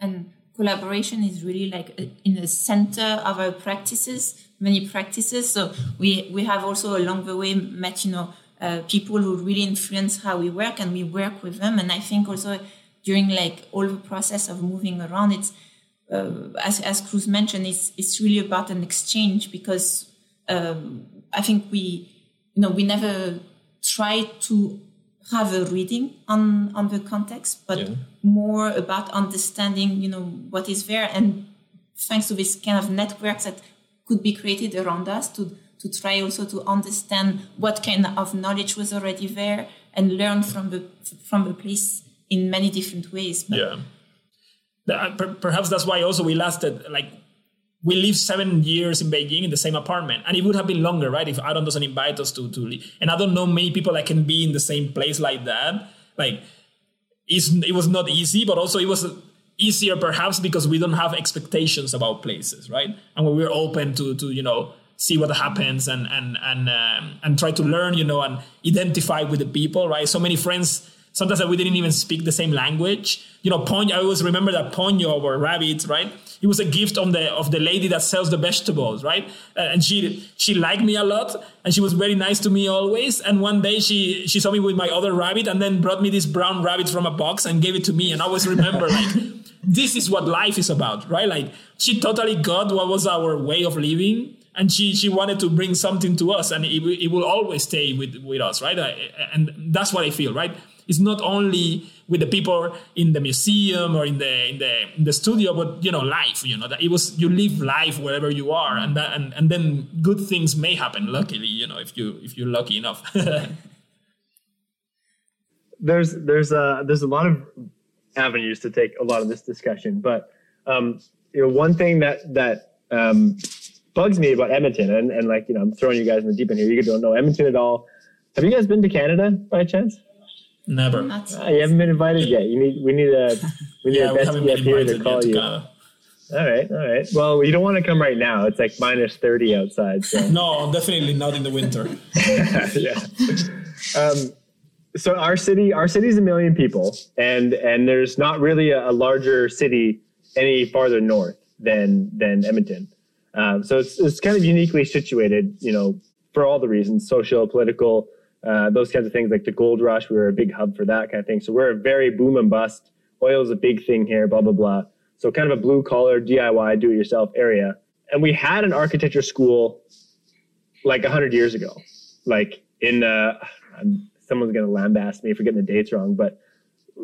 And collaboration is really like in the center of our practices, many practices. So we, we have also along the way met, you know, uh, people who really influence how we work and we work with them. And I think also during like all the process of moving around, it's, uh, as, as Cruz mentioned, it's, it's really about an exchange because um, I think we, you know, we never try to have a reading on, on the context, but yeah. more about understanding, you know, what is there. And thanks to this kind of networks that could be created around us to to try also to understand what kind of knowledge was already there and learn from the from the place in many different ways. But yeah, perhaps that's why also we lasted like we lived seven years in Beijing in the same apartment, and it would have been longer, right? If Adam doesn't invite us to to leave, and I don't know many people that can be in the same place like that. Like, it was not easy, but also it was easier perhaps because we don't have expectations about places, right? And we're open to to you know see what happens and and and um, and try to learn, you know, and identify with the people, right? So many friends. Sometimes we didn't even speak the same language. You know, Ponyo. I always remember that Ponyo or rabbit, right? It was a gift of the of the lady that sells the vegetables, right? Uh, and she she liked me a lot, and she was very nice to me always. And one day she she saw me with my other rabbit, and then brought me this brown rabbit from a box and gave it to me. And I always remember like *laughs* this is what life is about, right? Like she totally got what was our way of living and she she wanted to bring something to us and it, it will always stay with with us right and that's what i feel right it's not only with the people in the museum or in the in the in the studio but you know life you know that it was you live life wherever you are and that and, and then good things may happen luckily you know if you if you're lucky enough *laughs* there's there's a there's a lot of avenues to take a lot of this discussion but um you know one thing that that um bugs me about Edmonton, and, and like, you know, I'm throwing you guys in the deep end here. You don't know Edmonton at all. Have you guys been to Canada by chance? Never. Uh, you haven't been invited yet. You need we need a *laughs* we need yeah, a bestie up here to call you. To all right, all right. Well, you don't want to come right now. It's like minus thirty outside. So. *laughs* no, definitely not in the winter. *laughs* yeah. Um, so our city, our city's a million people, and and there's not really a, a larger city any farther north than than Edmonton. Um, so it's, it's kind of uniquely situated, you know, for all the reasons, social, political, uh, those kinds of things, like the gold rush. We were a big hub for that kind of thing. So we're a very boom and bust. Oil is a big thing here, blah, blah, blah. So kind of a blue collar DIY, do it yourself area. And we had an architecture school like a hundred years ago, like in, uh, someone's going to lambaste me for getting the dates wrong, but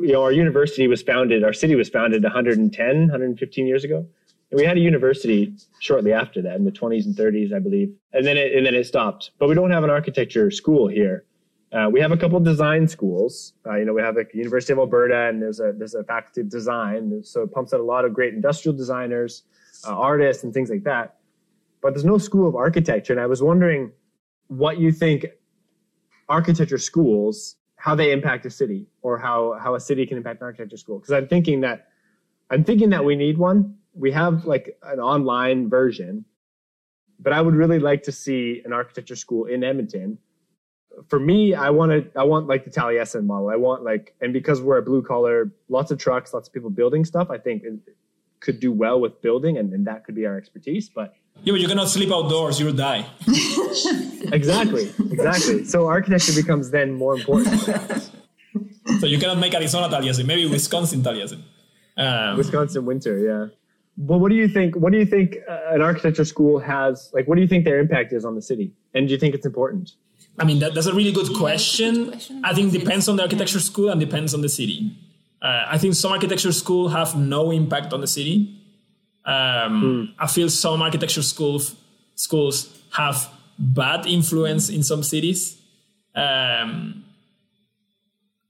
you know, our university was founded, our city was founded 110, 115 years ago. And we had a university shortly after that in the 20s and 30s, I believe. And then it, and then it stopped. But we don't have an architecture school here. Uh, we have a couple design schools. Uh, you know, we have like University of Alberta, and there's a there's a faculty of design, so it pumps out a lot of great industrial designers, uh, artists, and things like that. But there's no school of architecture, and I was wondering what you think architecture schools how they impact a city, or how how a city can impact an architecture school. Because I'm thinking that I'm thinking that we need one, we have like an online version, but I would really like to see an architecture school in Edmonton. For me, I want to, I want like the Taliesin model. I want like, and because we're a blue collar, lots of trucks, lots of people building stuff, I think it could do well with building and, and that could be our expertise. But yeah, but you cannot sleep outdoors, you'll die. *laughs* exactly, exactly. So architecture becomes then more important. so you cannot make Arizona Taliesin, maybe Wisconsin Taliesin. Um, Wisconsin winter, yeah. But what do you think? What do you think uh, an architecture school has? Like, what do you think their impact is on the city? And do you think it's important? I mean, that, that's a really good question. Good question. I think depends on the architecture school and depends on the city. Uh, I think some architecture school have no impact on the city, Um, I feel some architecture schools schools have bad influence in some cities. Um,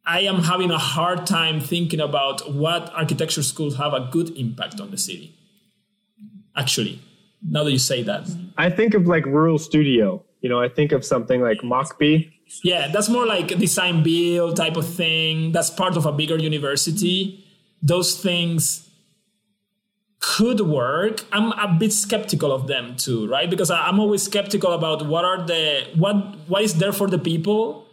I am having a hard time thinking about what architecture schools have a good impact on the city. Actually, now that you say that, I think of like Rural Studio. You know, I think of something like Mockbee. yeah, that's more like a design build type of thing. That's part of a bigger university. Those things could work. I'm a bit skeptical of them too, right? Because I'm always skeptical about what are the what what is there for the people.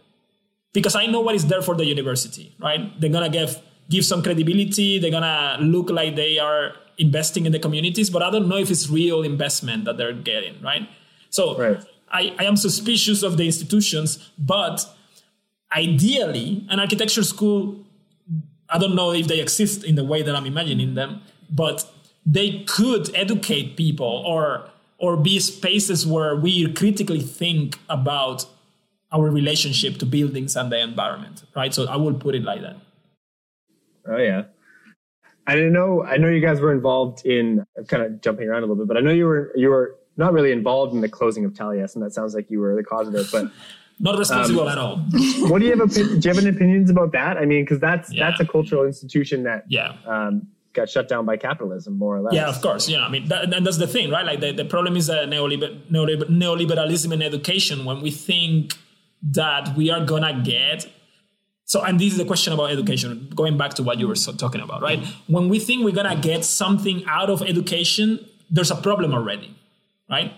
Because I know what is there for the university, right? They're gonna give give some credibility. They're gonna look like they are investing in the communities, but I don't know if it's real investment that they're getting, right? So Right. I, I am suspicious of the institutions, but ideally, an architecture school, I don't know if they exist in the way that I'm imagining them, but they could educate people or or be spaces where we critically think about our relationship to buildings and the environment, right? So I will put it like that. Oh yeah. I know. I know you guys were involved in. I'm kind of jumping around a little bit, but I know you were you were not really involved in the closing of Taliesin, and that sounds like you were the cause of it. But *laughs* Not responsible at all. *laughs* what do you have? Do you have any opinions about that? I mean, because that's Yeah. that's a cultural institution that Yeah. um, got shut down by capitalism, more or less. Yeah, of course. Yeah, I mean, that, and that's the thing, right? Like the, the problem is uh, neoliber- neoliber- neoliberalism in education when we think that we are gonna get. So, and this is the question about education. Going back to what you were so talking about, right? When we think we're gonna get something out of education, there's a problem already, right?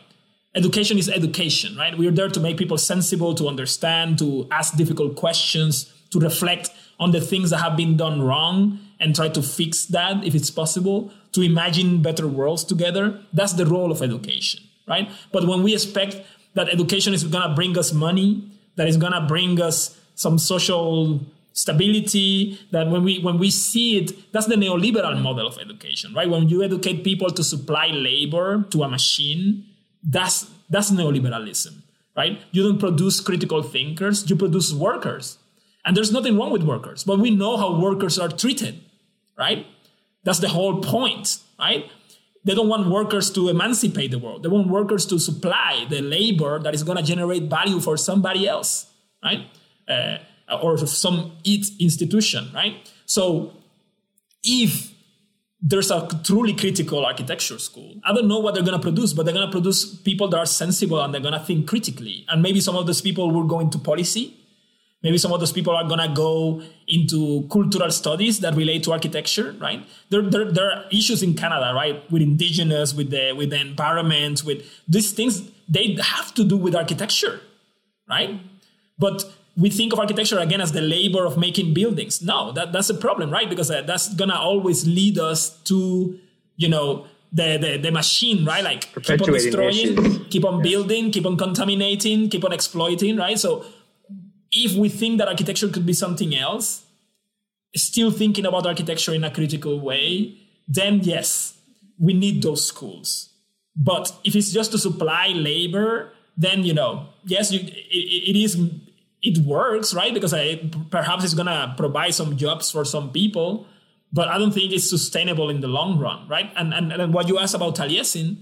Education is education, right? We're there to make people sensible, to understand, to ask difficult questions, to reflect on the things that have been done wrong and try to fix that if it's possible, to imagine better worlds together. That's the role of education, right? But when we expect that education is gonna bring us money, that is gonna bring us some social stability that when we when we see it that's the neoliberal model of education right? When you educate people to supply labor to a machine that's that's neoliberalism right? You don't produce critical thinkers you produce workers. And there's nothing wrong with workers but we know how workers are treated right? That's the whole point right? They don't want workers to emancipate the world. They want workers to supply the labor that is going to generate value for somebody else right? Uh, Uh, or some it institution right so if there's a truly critical architecture school. I don't know what they're going to produce, but they're going to produce people that are sensible and they're going to think critically. And maybe some of those people will go into policy. Maybe some of those people are going to go into cultural studies that relate to architecture, right? There, there, there are issues in Canada, right, with indigenous, with the with the environment, with these things. They have to do with architecture, right? But we think of architecture again as the labor of making buildings. No, that, that's a problem, right? Because uh, that's gonna always lead us to, you know, the the, the machine, right? Like keep on destroying, issues. keep on building, keep on contaminating, keep on exploiting, right? So if we think that architecture could be something else, still thinking about architecture in a critical way, then yes, we need those schools. But if it's just to supply labor, then you know, yes, you, it, it is it works, right? Because I, perhaps it's gonna provide some jobs for some people, but I don't think it's sustainable in the long run, right? And and, and what you asked about Taliesin,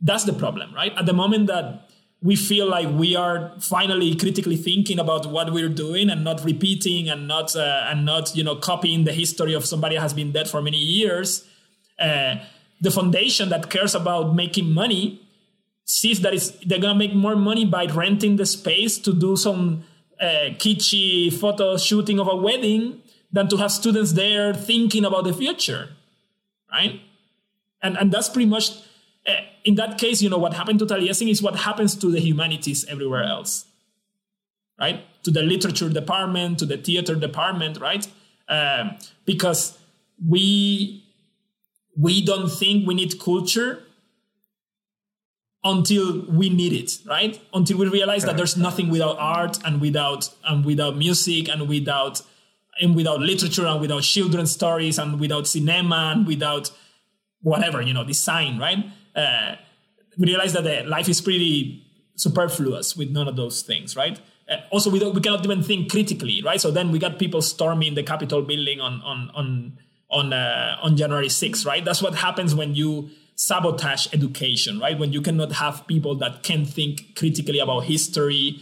that's the problem, right? At the moment that we feel like we are finally critically thinking about what we're doing and not repeating and not uh, and not you know copying the history of somebody who has been dead for many years. Uh, the foundation that cares about making money sees that it's, they're gonna make more money by renting the space to do some kitschy photo shooting of a wedding than to have students there thinking about the future, right? And and that's pretty much uh, in that case, you know, what happened to Taliesin is what happens to the humanities everywhere else, right? To the literature department, to the theater department, right? Um, because we we don't think we need culture until we need it, right? Until we realize that there's nothing without art and without and without music and without and without literature and without children's stories and without cinema and without whatever you know design, right? Uh, we realize that the life is pretty superfluous with none of those things, right? Uh, also, we don't, we cannot even think critically, right? So then we got people storming the Capitol building on on on on uh, on January 6th, right? That's what happens when you sabotage education, right? When you cannot have people that can think critically about history,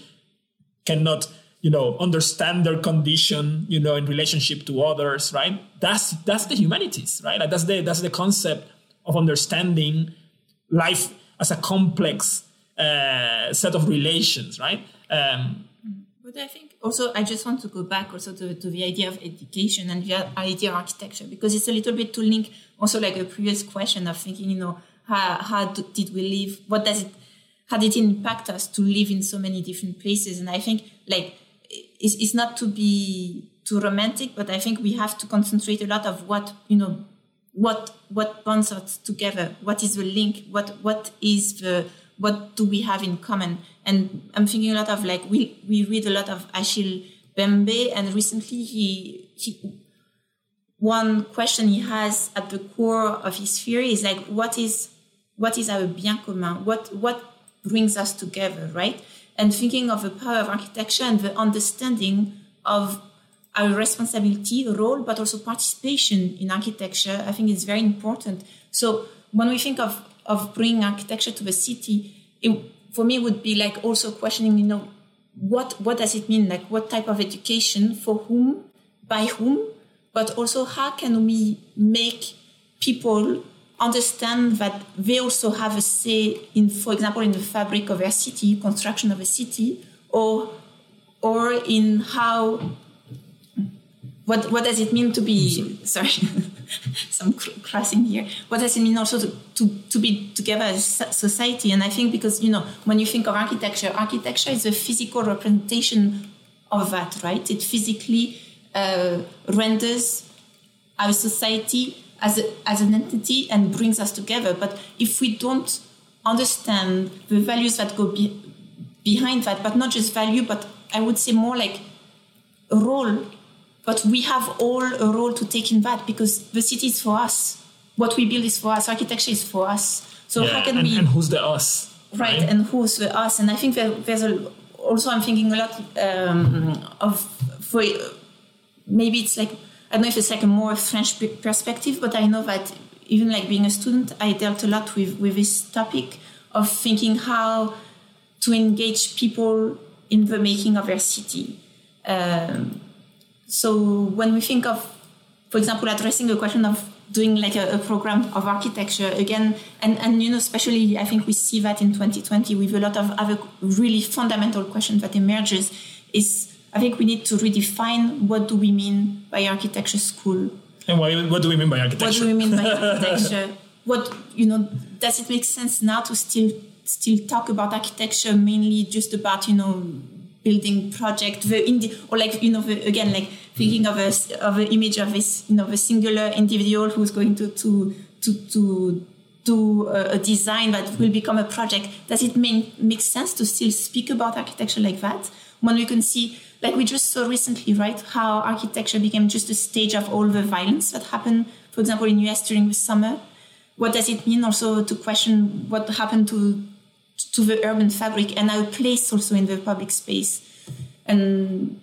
cannot you know understand their condition you know in relationship to others right? That's that's the humanities right? Like that's the that's the concept of understanding life as a complex uh, set of relations right? Um, but i think also i just want to go back also to, to the idea of education and the idea of architecture because it's a little bit to link also like a previous question of thinking you know how, how did we live? What does it how did it impact us to live in so many different places? And i think like it's, it's not to be too romantic, but I think we have to concentrate a lot of what you know what what bonds us together. What is the link? What what is the what do we have in common? And i'm thinking a lot of like we we read a lot of achille mbembe and recently he he one question he has at the core of his theory is like what is what is our bien commun what what brings us together right and thinking of the power of architecture and the understanding of our responsibility, role, but also participation in architecture, I think is very important. So when we think of, of bringing architecture to the city, it, for me would be like also questioning, you know, what, what does it mean? Like what type of education for whom, by whom, but also how can we make people understand that they also have a say in, for example, in the fabric of their city, construction of a city, or or in how what what does it mean to be sorry *laughs* some crossing here. What does it mean also to, to, to be together as a society? And i think because you know when you think of architecture architecture is a physical representation of that right? It physically uh, renders our society as, a, as an entity and brings us together. But if we don't understand the values that go be, behind that, but not just value, but I would say more like a role. But we have all a role to take in that because the city is for us. What we build is for us. Architecture is for us. So yeah, how can and, we? And who's the us? Right, right? and who's the us? And I think that there's a, also I'm thinking a lot um, of for maybe it's like I don't know if it's like a more French perspective, but I know that even like being a student, I dealt a lot with, with this topic of thinking how to engage people in the making of their city. Um, so when we think of, for example, addressing the question of doing like a, a, program of architecture again, and, and you know, especially I think we see that in 2020 with a lot of other really fundamental questions that emerges is I think we need to redefine what do we mean by architecture school. And what, what do we mean by architecture? What do we mean by *laughs* architecture? what you know? Does it make sense now to still still talk about architecture mainly just about you know building project the indi- or like you know the, again like thinking of a of an image of this you know the singular individual who's going to to to to do a, a design that will become a project does it make, make sense to still speak about architecture like that when we can see like we just saw recently, right, how architecture became just a stage of all the violence that happened, for example, in US during the summer. What does it mean also to question what happened to to the urban fabric and our place also in the public space? And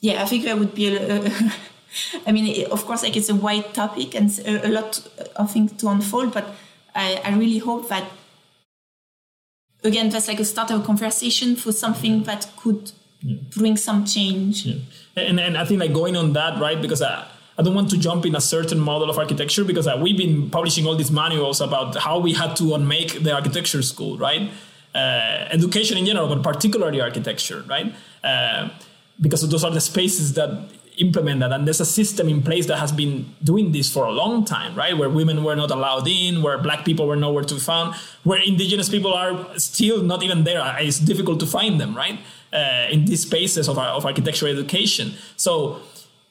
yeah, I think that would be a, a *laughs* I mean, of course, like it's a wide topic and a, lot of things to unfold, but I, I really hope that again, that's like a start of a conversation for something that could yeah. bring some change. Yeah. And, and I think like going on that, right? Because I, I don't want to jump in a certain model of architecture because uh, we've been publishing all these manuals about how we had to unmake the architecture school, right? Uh, education in general, but particularly architecture, right? Uh, because those are the spaces that implement that and there's a system in place that has been doing this for a long time right where women were not allowed in where black people were nowhere to be found where indigenous people are still not even there it's difficult to find them right uh, in these spaces of, of architectural education so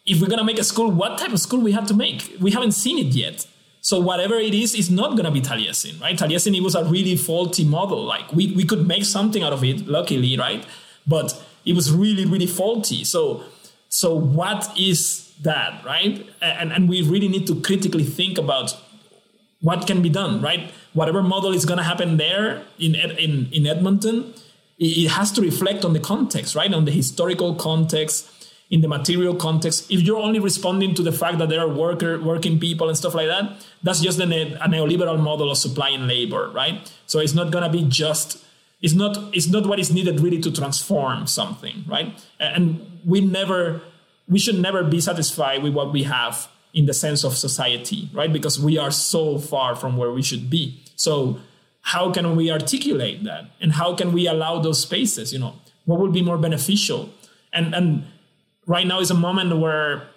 if we're going to make a school what type of school we have to make we haven't seen it yet so whatever it it's is not going to be Taliesin, right? Taliesin, it was a really faulty model. Like we, we could make something out of it, luckily, right? But it was really, really faulty. So so what is that, right? And, and we really need to critically think about what can be done, right? Whatever model is going to happen there in, in, in Edmonton, it has to reflect on the context, right? On the historical context. in the material context, if you're only responding to the fact that there are worker working people and stuff like that, that's just a, ne- a neoliberal model of supply and labor, right? So it's not gonna be just it's not it's not what is needed really to transform something, right? And we never we should never be satisfied with what we have in the sense of society, right? Because we are so far from where we should be. So how can we articulate that? And how can we allow those spaces you know? What would be more beneficial? And and right now is a moment where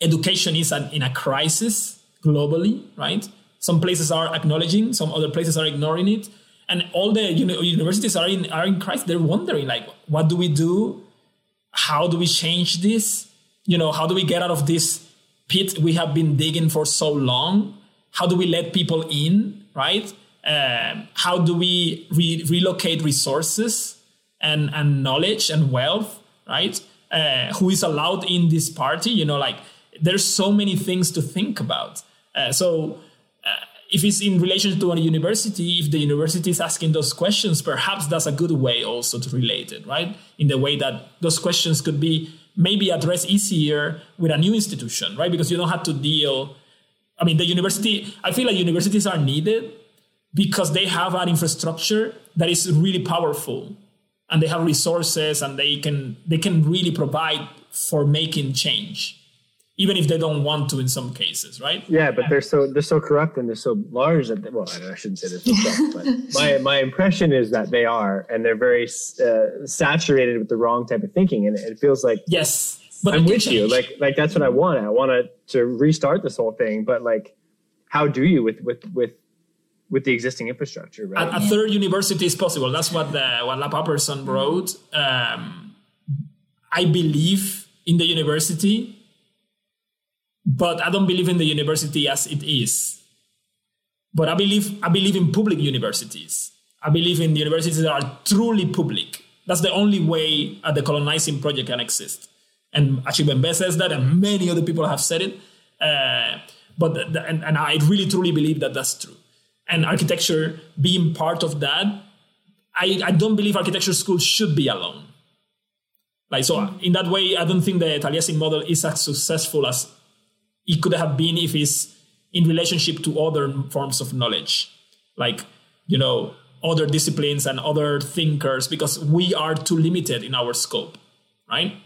education is in a crisis globally right? Some places are acknowledging some other places are ignoring it. And all the universities are in are in crisis. They're wondering like what do we do? How do we change this? You know how do we get out of this pit we have been digging for so long? How do we let people in right um, how do we re- relocate resources and, and knowledge and wealth, right? Uh, who is allowed in this party? You know, like there's so many things to think about. Uh, so uh, if it's in relation to a university, if the university is asking those questions, perhaps that's a good way also to relate it, right? In the way that those questions could be maybe addressed easier with a new institution, right? Because you don't have to deal. I mean, the university, I feel like universities are needed because they have an infrastructure that is really powerful. And they have resources and they can they can really provide for making change even if they don't want to in some cases right? Yeah but they're so they're so corrupt and they're so large that they, well i shouldn't say they're so corrupt but *laughs* my my impression is that they are and they're very uh, saturated with the wrong type of thinking. And it feels like yes but i'm with change. you like like that's what i want. I want to to restart this whole thing but like how do you with with with with the existing infrastructure, right? A, a third university is possible. That's what the, what La Paperson wrote. Um, I believe in the university, but I don't believe in the university as it is. But I believe I believe in public universities. I believe in universities that are truly public. That's the only way a decolonizing project can exist. And Achille Mbembe says that, and many other people have said it. Uh, but the, the, and, and I really truly believe that that's true and architecture being part of that, I, I don't believe architecture schools should be alone. Like so, mm. in that way, I don't think the Taliesin model is as successful as it could have been if it's in relationship to other forms of knowledge, like you know other disciplines and other thinkers, because we are too limited in our scope, right?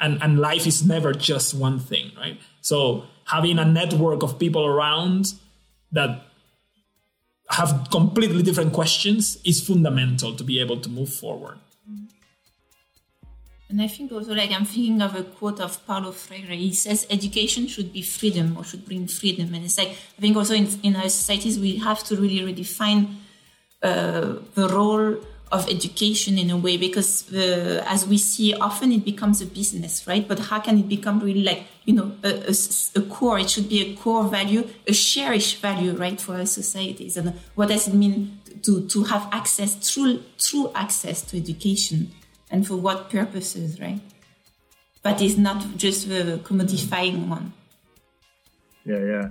And and life is never just one thing, right? So having a network of people around that have completely different questions is fundamental to be able to move forward. And I think also, like, I'm thinking of a quote of Paulo Freire. He says, education should be freedom or should bring freedom. And it's like, I think also in, in our societies, we have to really redefine uh, the role of education in a way because uh, as we see often it becomes a business right? But how can it become really like you know a, a, a, core? It should be a core value a cherished value right for our societies. And what does it mean to to have access true true access to education? And for what purposes right? But it's not just the commodifying one. Yeah yeah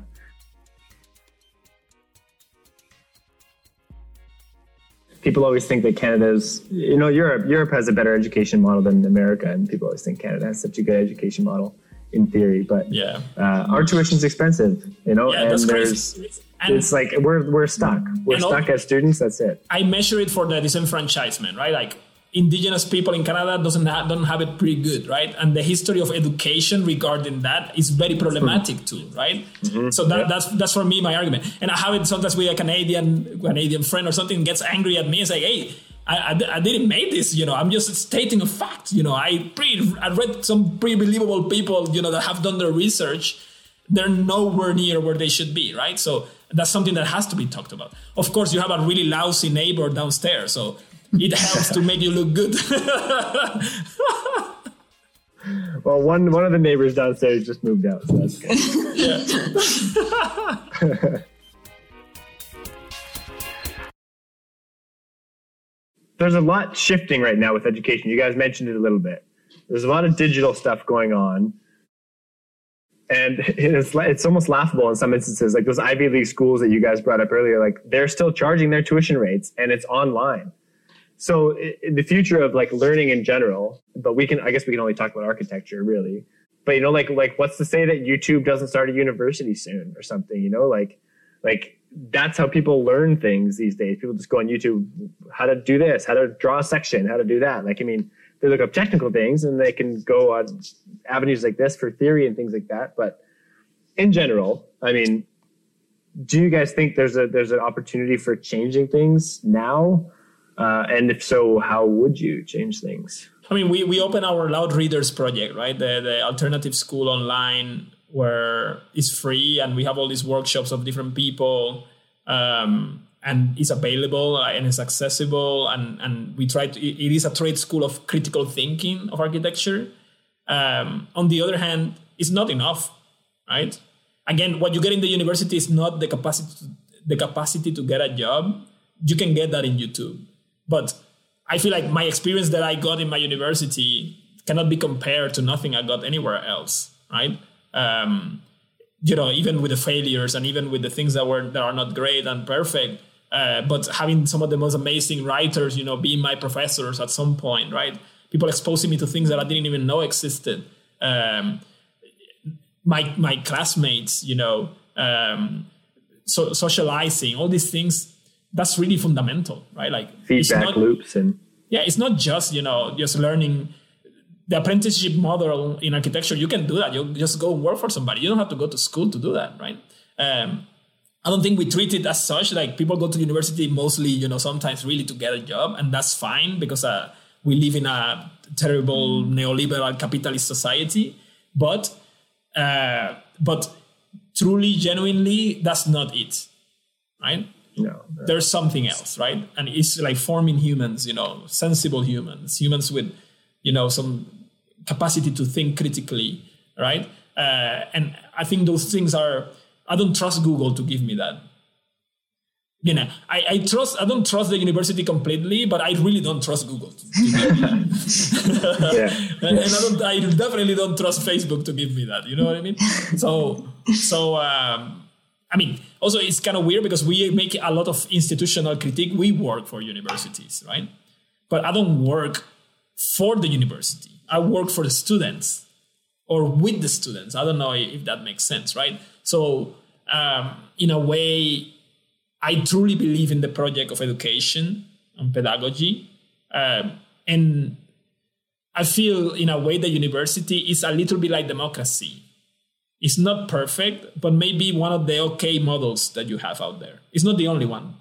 people always think that Canada's, you know, Europe Europe has a better education model than America, and people always think Canada has such a good education model in theory. But yeah, uh, our tuition's expensive, you know, yeah, and there's. And, it's like we're we're stuck. We're stuck all, as students. That's it. I measure it for the disenfranchisement, right? Like indigenous people in Canada doesn't have, don't have it pretty good, right? And the history of education regarding that is very problematic too, right? Mm-hmm. So that, yeah. that's that's for me my argument. And I have it sometimes with a Canadian Canadian friend or something gets angry at me and say, "Hey, I, I, I, didn't make this, you know. I'm just stating a fact, you know. I pre I read some pretty believable people, you know, that have done their research. They're nowhere near where they should be, right? So that's something that has to be talked about. Of course, you have a really lousy neighbor downstairs, so it helps to make you look good. *laughs* well, one one of the neighbors downstairs just moved out, so that's good. There's a lot shifting right now with education. You guys mentioned it a little bit. There's a lot of digital stuff going on and it's it's almost laughable in some instances like those ivy league schools that you guys brought up earlier like they're still charging their tuition rates and it's online so in the future of like learning in general, but we can, I guess we can only talk about architecture really. But you know, like, like what's to say that YouTube doesn't start a university soon or something, you know, like, like that's how people learn things these days. People just go on YouTube, how to do this, how to draw a section, how to do that. Like, I mean, they look up technical things and they can go on avenues like this for theory and things like that. But in general, I mean, do you guys think there's a there's an opportunity for changing things now? Uh, and if so, how would you change things? I mean, we, we open our Loud Readers project, right? The, the alternative school online where it's free and we have all these workshops of different people um, and it's available and it's accessible and, and we try to it is a trade school of critical thinking of architecture um, on the other hand it's not enough right again what you get in the university is not the capacity to, the capacity to get a job you can get that in youtube but i feel like my experience that i got in my university cannot be compared to nothing i got anywhere else right? Um, you know even with the failures and even with the things that were that are not great and perfect uh, but having some of the most amazing writers you know being my professors at some point right? People exposing me to things that i didn't even know existed. Um, my my classmates you know um, so socializing all these things that's really fundamental right like feedback not, loops and yeah it's not just you know just learning the apprenticeship model in architecture, you can do that. You just go and work for somebody. You don't have to go to school to do that, right? Um, I don't think we treat it as such. Like people go to university mostly, you know, sometimes really to get a job, and that's fine because uh, we live in a terrible neoliberal capitalist society. But uh, but truly, genuinely, that's not it, right? No, there's something else, right? And it's like forming humans, you know, sensible humans, humans with, you know, some capacity to think critically, right? Uh, and I think those things are. I don't trust Google to give me that. You know, I, I trust. I don't trust the university completely, but I really don't trust Google. To, to *laughs* yeah. *laughs* and, and, I don't. I definitely don't trust Facebook to give me that. You know what I mean? So, so. Um, I mean, also it's kind of weird because we make a lot of institutional critique. We work for universities, right? But I don't work for the university. I work for the students or with the students. I don't know if that makes sense, right? So, um, in a way, I truly believe in the project of education and pedagogy. Um, and I feel, in a way, the university is a little bit like democracy. It's not perfect, but maybe one of the okay models that you have out there. It's not the only one.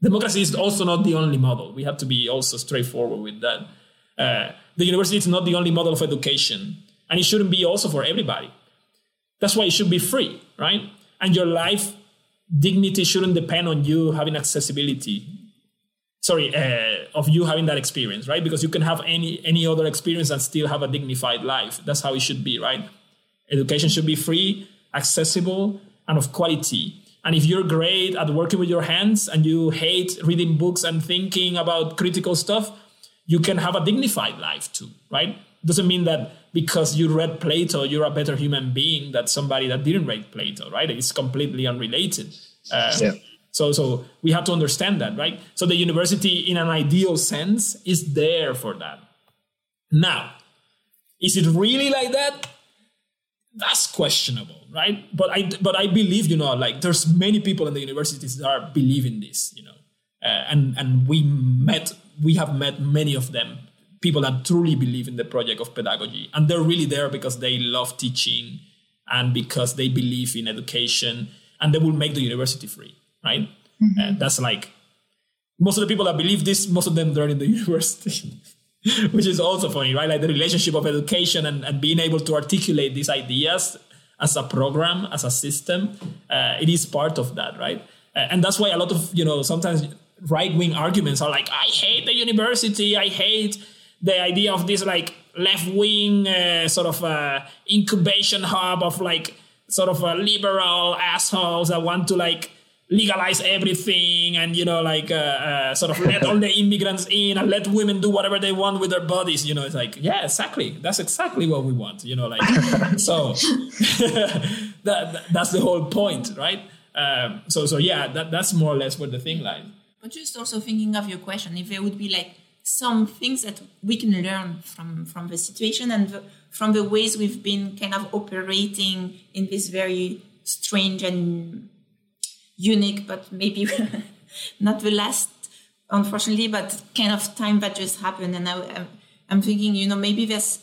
Democracy is also not the only model. We have to be also straightforward with that. Uh, the university is not the only model of education, and it shouldn't be also for everybody. That's why it should be free, right? And your life dignity shouldn't depend on you having accessibility. Sorry, uh, of you having that experience, right? Because you can have any any other experience and still have a dignified life. That's how it should be, right? Education should be free, accessible, and of quality. And if you're great at working with your hands and you hate reading books and thinking about critical stuff, you can have a dignified life too, right? Doesn't mean that because you read Plato, you're a better human being than somebody that didn't read Plato, right? It's completely unrelated. Um, yeah. So, so we have to understand that, right? So the university, in an ideal sense, is there for that. Now, is it really like that? That's questionable, right? But I, but I believe, you know, like there's many people in the universities that are believing this, you know, uh, and and we met we have met many of them, people that truly believe in the project of pedagogy. And they're really there because they love teaching and because they believe in education and they will make the university free, right? Mm-hmm. And that's like most of the people that believe this, most of them learn in the *laughs* university. *laughs* Which is also funny, right? Like the relationship of education and, and being able to articulate these ideas as a program, as a system, uh, it is part of that, right? Uh, and that's why a lot of, you know, sometimes right wing arguments are like, I hate the university, I hate the idea of this like left wing uh, sort of uh, incubation hub of like sort of uh, liberal assholes that want to like legalize everything and you know like uh, uh, sort of let all the immigrants in and let women do whatever they want with their bodies you know it's like yeah exactly. That's exactly what we want you know like *laughs* so *laughs* that, that's the whole point right? Um, so so yeah that, that's more or less where the thing lies but just also thinking of your question, if there would be like some things that we can learn from from the situation and the, from the ways we've been kind of operating in this very strange and unique, but maybe *laughs* not the last, unfortunately, but kind of time that just happened. And I, I'm thinking, you know, maybe there's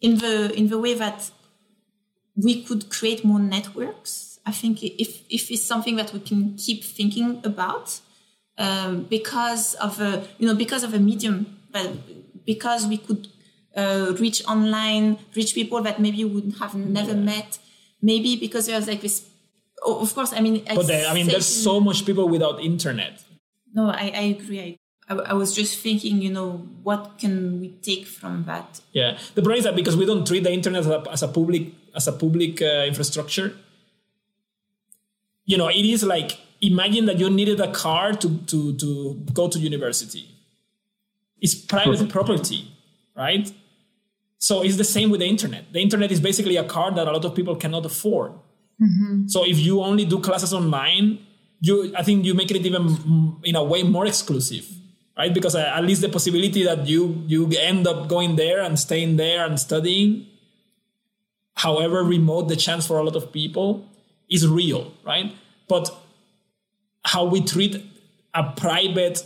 in the in the way that we could create more networks. I think if if it's something that we can keep thinking about, um, because of a you know because of a medium, but because we could uh, reach online, reach people that maybe would have never yeah. met, maybe because there's like this. Oh, of course, I mean, but I mean, there's so much people without internet. No, I, I agree. I I, I, was just thinking, you know, what can we take from that? Yeah, the problem is that because we don't treat the internet as a, as a public as a public uh, infrastructure, you know, it is like imagine that you needed a car to to to go to university. It's private property, right? So it's the same with the internet. The internet is basically a car that a lot of people cannot afford. Mm-hmm. So if you only do classes online, you I think you make it even in a way more exclusive right? Because uh, at least the possibility that you you end up going there and staying there and studying, however remote the chance for a lot of people, is real, right? But how we treat a private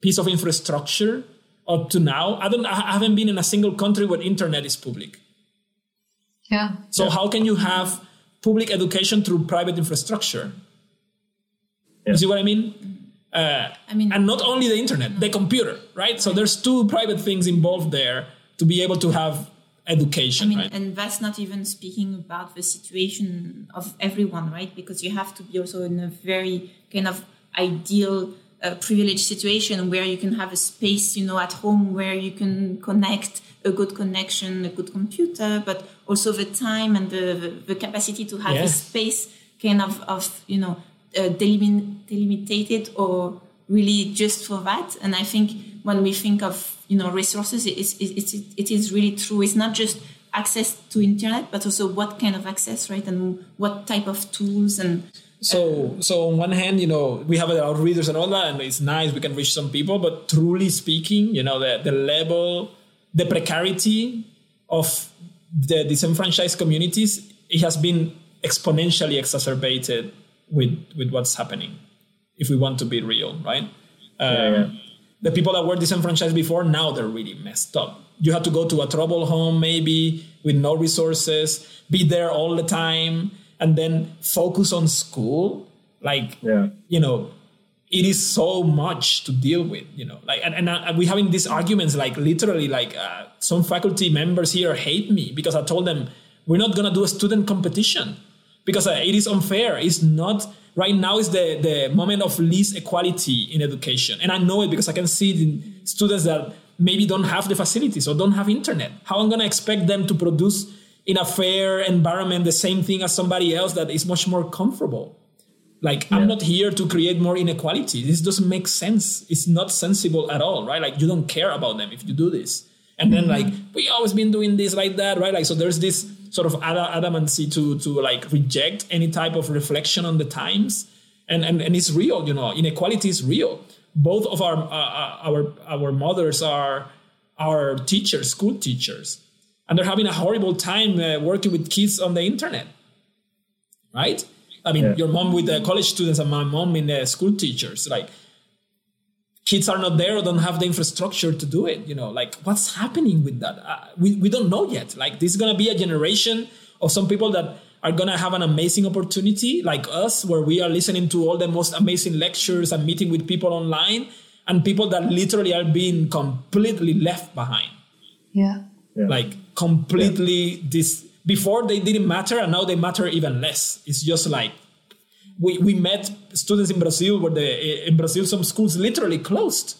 piece of infrastructure up to now, I don't, I haven't been in a single country where internet is public. Yeah. So yeah. how can you have public education through private infrastructure? Yeah. You see what I mean? Uh, I mean, and not only the internet, the computer, right? So there's two private things involved there to be able to have education. I mean, right? and that's not even speaking about the situation of everyone, right? Because you have to be also in a very kind of ideal, uh, privileged situation where you can have a space, you know, at home where you can connect a good connection, a good computer, but also the time and the, the, the capacity to have yes. a space kind of, of you know, uh, delimited or really just for that. And I think when we think of you know resources, it is it, it, it is really true. It's not just access to internet, but also what kind of access, right, and what type of tools and. So, so on one hand, you know, we have our readers and all that, and it's nice we can reach some people. But truly speaking, you know, the the level, the precarity of the disenfranchised communities, it has been exponentially exacerbated with with what's happening if we want to be real right? Um, yeah, the people that were disenfranchised before now they're really messed up. You have to go to a trouble home maybe with no resources be there all the time and then focus on school like yeah. you know it is so much to deal with you know like and, and, and we having these arguments like literally like uh, some faculty members here hate me because i told them we're not to do a student competition because uh, it is unfair. It's not right now is the, the moment of least equality in education. And I know it because I can see it in students that maybe don't have the facilities or don't have internet. How I'm to expect them to produce in a fair environment the same thing as somebody else that is much more comfortable. Like yeah. I'm not here to create more inequality. This doesn't make sense. It's not sensible at all, right? Like you don't care about them if you do this. And then mm-hmm. like we always been doing this like that, right? Like so there's this sort of adamancy to to like reject any type of reflection on the times and and, and it's real you know inequality is real both of our uh, uh, our our mothers are our teachers school teachers and they're having a horrible time uh, working with kids on the internet right i mean yeah. your mom with the college students and my mom in the school teachers like kids are not there or don't have the infrastructure to do it you know like what's happening with that uh, we, we don't know yet like this is going to be a generation of some people that are going to have an amazing opportunity like us where we are listening to all the most amazing lectures and meeting with people online and people that literally are being completely left behind yeah, yeah. like completely yeah. this before they didn't matter and now they matter even less it's just like we, we met students in Brazil where the in Brazil some schools literally closed.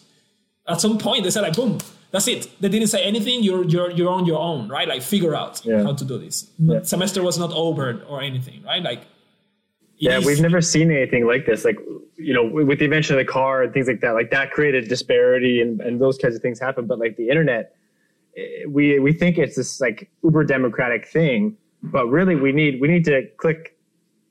At some point they said like boom, that's it. They didn't say anything. You're you're you're on your own, right? Like figure out yeah. how to do this. Yeah. Semester was not over or anything, right? Like yeah, is, we've never seen anything like this. Like you know, with the invention of the car and things like that, like that created disparity and and those kinds of things happen. But like the internet, eh, we we think it's this like uber democratic thing, but really we need we need to click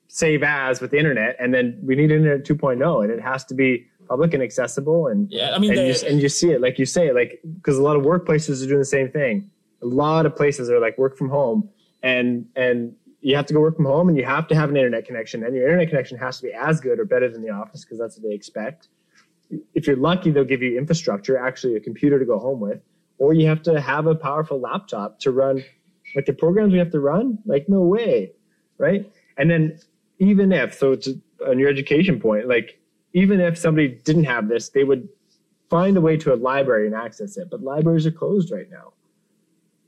save as with the internet and then we need internet 2.0 and it has to be public and accessible and yeah i mean and, the, you, and you see it like you say like because a lot of workplaces are doing the same thing. A lot of places are like work from home and and you have to go work from home and you have to have an internet connection and your internet connection has to be as good or better than the office because that's what they expect. If you're lucky they'll give you infrastructure actually a computer to go home with or you have to have a powerful laptop to run like the programs we have to run like no way right? And then even if so to, on your education point like even if somebody didn't have this they would find a way to a library and access it but libraries are closed right now.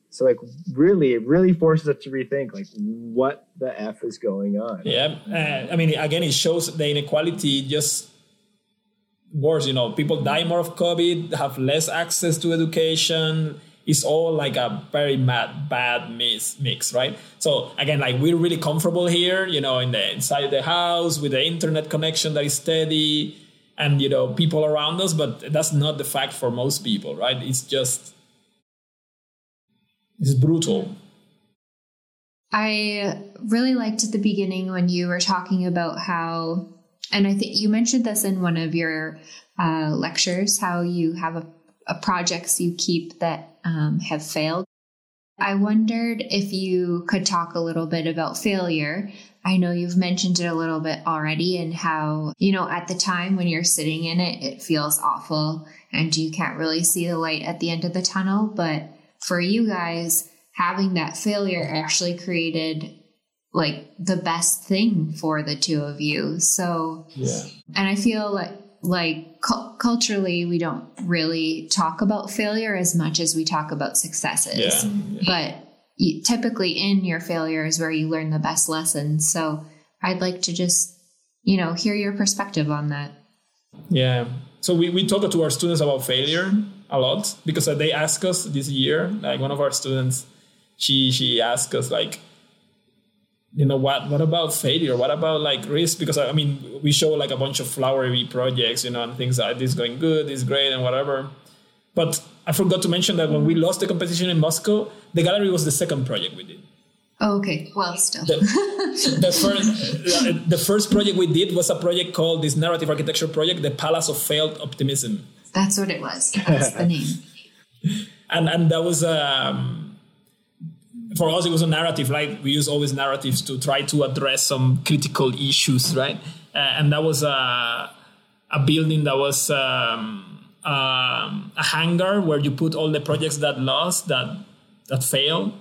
So like really it really forces us to rethink like what the f is going on. Yeah uh, i mean again it shows the inequality just worse you know people die more of covid have less access to education. It's all like a very mad bad mix, mix right? So again like we're really comfortable here you know in the inside the house with the internet connection that is steady and you know people around us but that's not the fact for most people right? It's just it's brutal. I really liked at the beginning when you were talking about how and i think you mentioned this in one of your uh, lectures how you have a, a projects you keep that um, have failed i wondered if you could talk a little bit about failure I know you've mentioned it a little bit already and how, you know, at the time when you're sitting in it, it feels awful and you can't really see the light at the end of the tunnel. But for you guys, having that failure actually created like the best thing for the two of you. So, yeah. And I feel like, like cu- culturally, we don't really talk about failure as much as we talk about successes. Yeah. yeah. But you, typically in your failures where you learn the best lessons. So I'd like to just, you know, hear your perspective on that. Yeah. So we, we talk to our students about failure a lot because uh, they ask us this year, like one of our students, she she asked us like, you know what what about failure? What about like risk? Because I mean we show like a bunch of flowery projects, you know, and things like this going good, this great and whatever. But I forgot to mention that when we lost the competition in Moscow, the gallery was the second project we did. Oh, okay. Well, still. The, *laughs* the, first, the first project we did was a project called this narrative architecture project, the Palace of Failed Optimism. That's what it was. That's the *laughs* name. and and that was um, for us it was a narrative. Like we use always narratives to try to address some critical issues, right? Uh, and that was a a building that was. Um, um, a hangar where you put all the projects that lost that that failed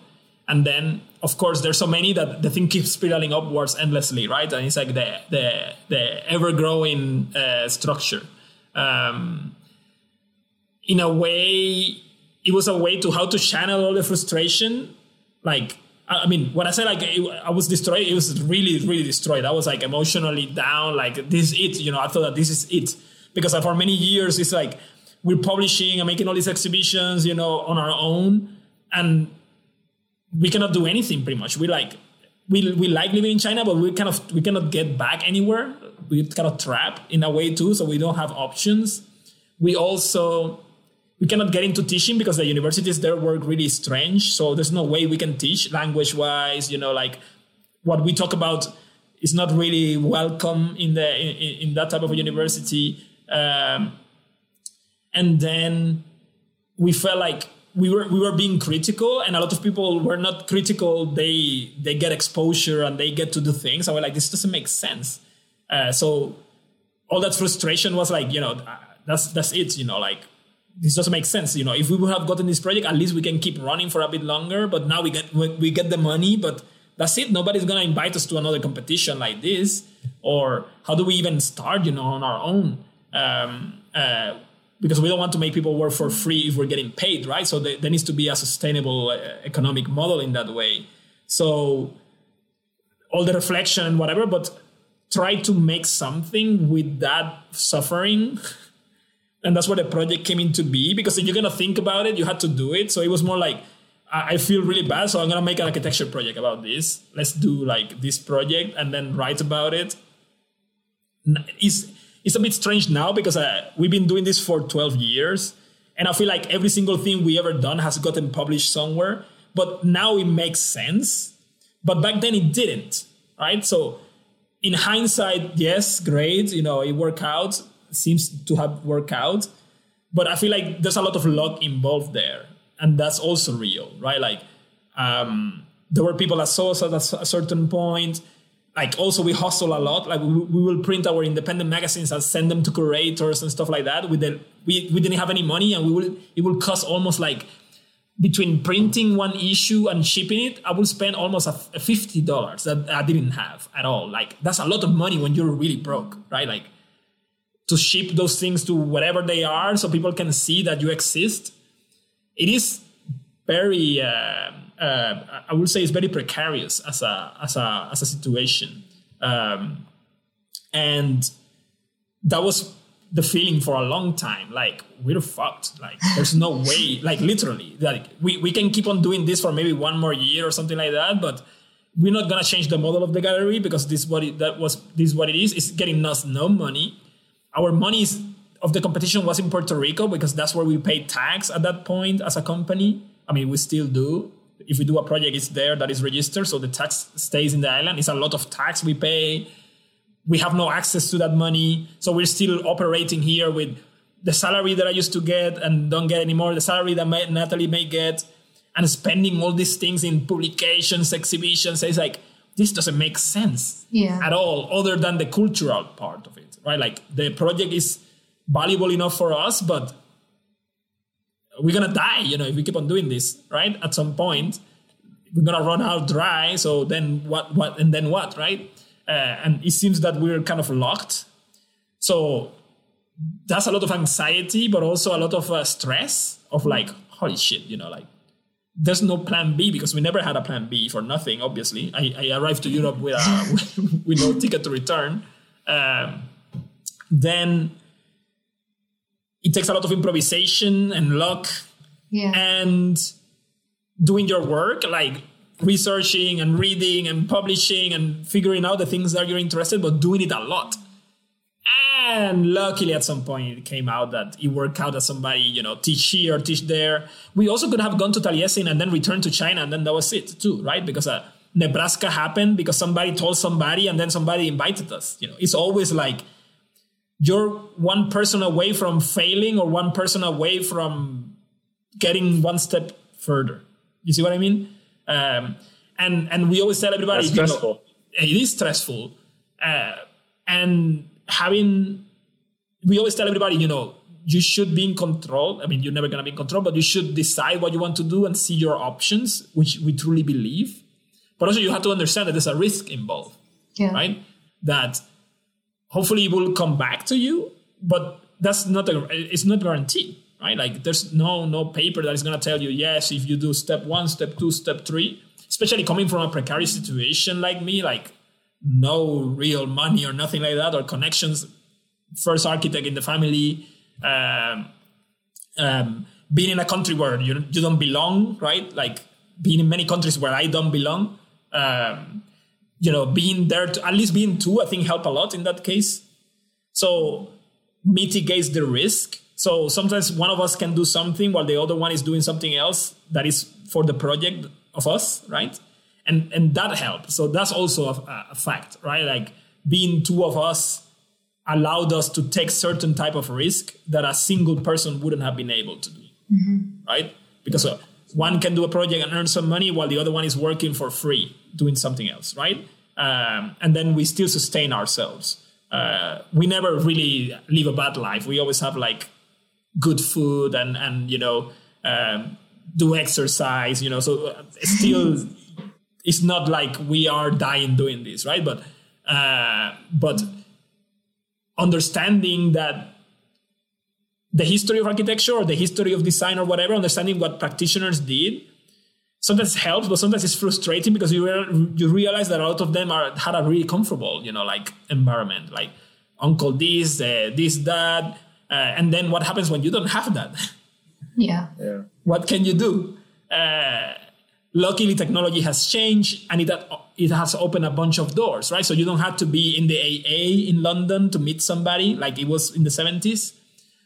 and then of course there's so many that the thing keeps spiraling upwards endlessly right and it's like the the, the ever growing uh, structure um, in a way it was a way to how to channel all the frustration like I mean, when I say like it, I was destroyed, it was really, really destroyed. I was like emotionally down. Like this is it, you know. I thought that this is it because for many years it's like we're publishing and making all these exhibitions, you know, on our own, and we cannot do anything pretty much. We like we we like living in China, but we kind of we cannot get back anywhere. We kind of trap in a way too, so we don't have options. We also we cannot get into teaching because the universities there work really strange. So there's no way we can teach language wise. You know, like what we talk about is not really welcome in the in, in that type of a university. Um, and then we felt like we were we were being critical and a lot of people were not critical they they get exposure and they get to do things and we're like this doesn't make sense uh, so all that frustration was like you know that's that's it you know like this doesn't make sense you know if we would have gotten this project at least we can keep running for a bit longer but now we get we get the money but that's it nobody's gonna invite us to another competition like this or how do we even start you know on our own um, uh, because we don't want to make people work for free if we're getting paid, right? So there, there needs to be a sustainable uh, economic model in that way. So all the reflection and whatever, but try to make something with that suffering. *laughs* and that's where the project came into be because if you're to think about it, you had to do it. So it was more like, I feel really bad, so I'm gonna make an architecture project about this. Let's do like this project and then write about it. it. Is it's a bit strange now because uh, we've been doing this for 12 years and i feel like every single thing we ever done has gotten published somewhere but now it makes sense but back then it didn't right so in hindsight yes great you know it worked out seems to have worked out. But I feel like there's a lot of luck involved there, and that's also real, right? Like um, there were people that saw us at a certain point. Like also we hustle a lot. Like we, we will print our independent magazines and send them to curators and stuff like that. With the we, we didn't have any money, and we will it will cost almost like between printing one issue and shipping it, I will spend almost a fifty dollars that I didn't have at all. Like that's a lot of money when you're really broke, right? Like to ship those things to whatever they are, so people can see that you exist. It is very, uh, uh, I would say, it's very precarious as a as a as a situation, um, and that was the feeling for a long time like we're fucked. Like there's no way like literally like we, we can keep on doing this for maybe one more year or something like that but we're not gonna change the model of the gallery because this what it, that was this what it is. It's getting us no money our money of the competition was in puerto rico because that's where we paid tax at that point as a company i mean we still do if we do a project it's there that is registered so the tax stays in the island it's a lot of tax we pay we have no access to that money. So we're still operating here with the salary that I used to get and don't get anymore, the salary that may, Nathalie may get, and spending all these things in publications, exhibitions. It's like, this doesn't make sense yeah. at all, other than the cultural part of it, right? Like the project is valuable enough for us, but we're gonna die, you know, if we keep on doing this, right? At some point, we're gonna run out dry. So then what? What? And then what? Right? uh, and it seems that we're kind of locked. So that's a lot of anxiety, but also a lot of uh, stress of like, holy shit, you know, like there's no plan B because we never had a plan B for nothing. Obviously, I, I arrived to Europe with, a, *laughs* with no ticket to return. Um, then it takes a lot of improvisation and luck yeah. and doing your work like researching and reading and publishing and figuring out the things that you're interested, but doing it a lot. And luckily, at some point, it came out that it worked out that somebody, you know, teach here, teach there. We also could have gone to Taliesin and then returned to China, and then that was it too, right? Because uh, Nebraska happened because somebody told somebody, and then somebody invited us. You know, it's always like you're one person away from failing or one person away from getting one step further. You see what I mean? Um, and and we always tell everybody That's stressful. it is stressful. Uh, and having we always tell everybody, you know, you should be in control. I mean, you're never gonna be in control, but you should decide what you want to do and see your options, which we truly believe. But also you have to understand that there's a risk involved. Yeah. Right? That hopefully it will come back to you, but that's not a it's not guaranteed right? Like there's no no paper that is going to tell you yes if you do step one, step two, step three. Especially coming from a precarious situation like me, like no real money or nothing like that or connections. First architect in the family, um, um, being in a country where you you don't belong, right? Like being in many countries where I don't belong. Um, you know, being there to at least being two, I think help a lot in that case. So mitigates the risk so sometimes one of us can do something while the other one is doing something else that is for the project of us, right? And and that helps. So that's also a, a fact, right? Like being two of us allowed us to take certain type of risk that a single person wouldn't have been able to do, mm-hmm. right? Because uh, one can do a project and earn some money while the other one is working for free doing something else, right? Um, and then we still sustain ourselves. Uh, we never really live a bad life. We always have like good food and and you know um, do exercise you know so uh, still *laughs* it's not like we are dying doing this right but uh, but understanding that the history of architecture or the history of design or whatever understanding what practitioners did sometimes it helps but sometimes it's frustrating because you re- you realize that a lot of them are had a really comfortable you know like environment like uncle this uh, this that uh, and then what happens when you don't have that? *laughs* Yeah. Yeah. What can you do? Uh, luckily, technology has changed and it, it has opened a bunch of doors, right? So you don't have to be in the AA in London to meet somebody like it was in the 70s,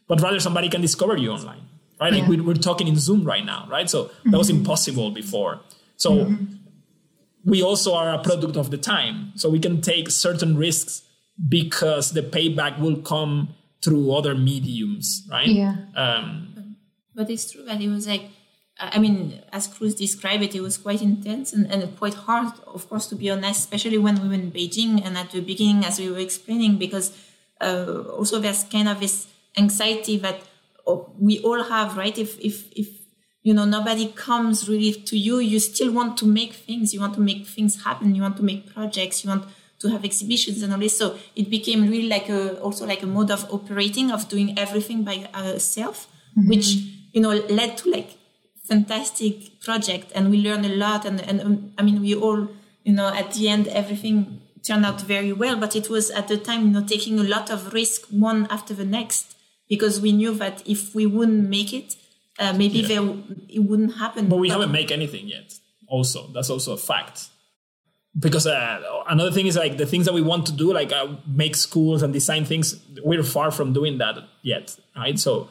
but rather somebody can discover you online, right? Like we, we're talking in Zoom right now, right? So mm-hmm. that was impossible before. So mm-hmm. we also are a product of the time. So we can take certain risks because the payback will come through other mediums, right? Yeah. Um, but it's true that it was like I mean, as Cruz described it, it was quite intense and, and quite hard, of course, to be honest, especially when we were in Beijing and at the beginning, as we were explaining, because uh, also there's kind of this anxiety that we all have, right? If, if, if, you know, nobody comes really to you, you still want to make things, you want to make things happen, you want to make projects, you want to have exhibitions and all this. So it became really like a, also like a mode of operating, of doing everything by ourselves, mm-hmm. which, you know, led to like fantastic project. And we learned a lot. And, and um, i mean we all you know at the end everything turned out very well. But it was at the time you know taking a lot of risk one after the next because we knew that if we wouldn't make it uh, maybe yeah. there, it wouldn't happen but we but, haven't made anything yet also that's also a fact because uh, another thing is like the things that we want to do like uh, make schools and design things we're far from doing that yet right so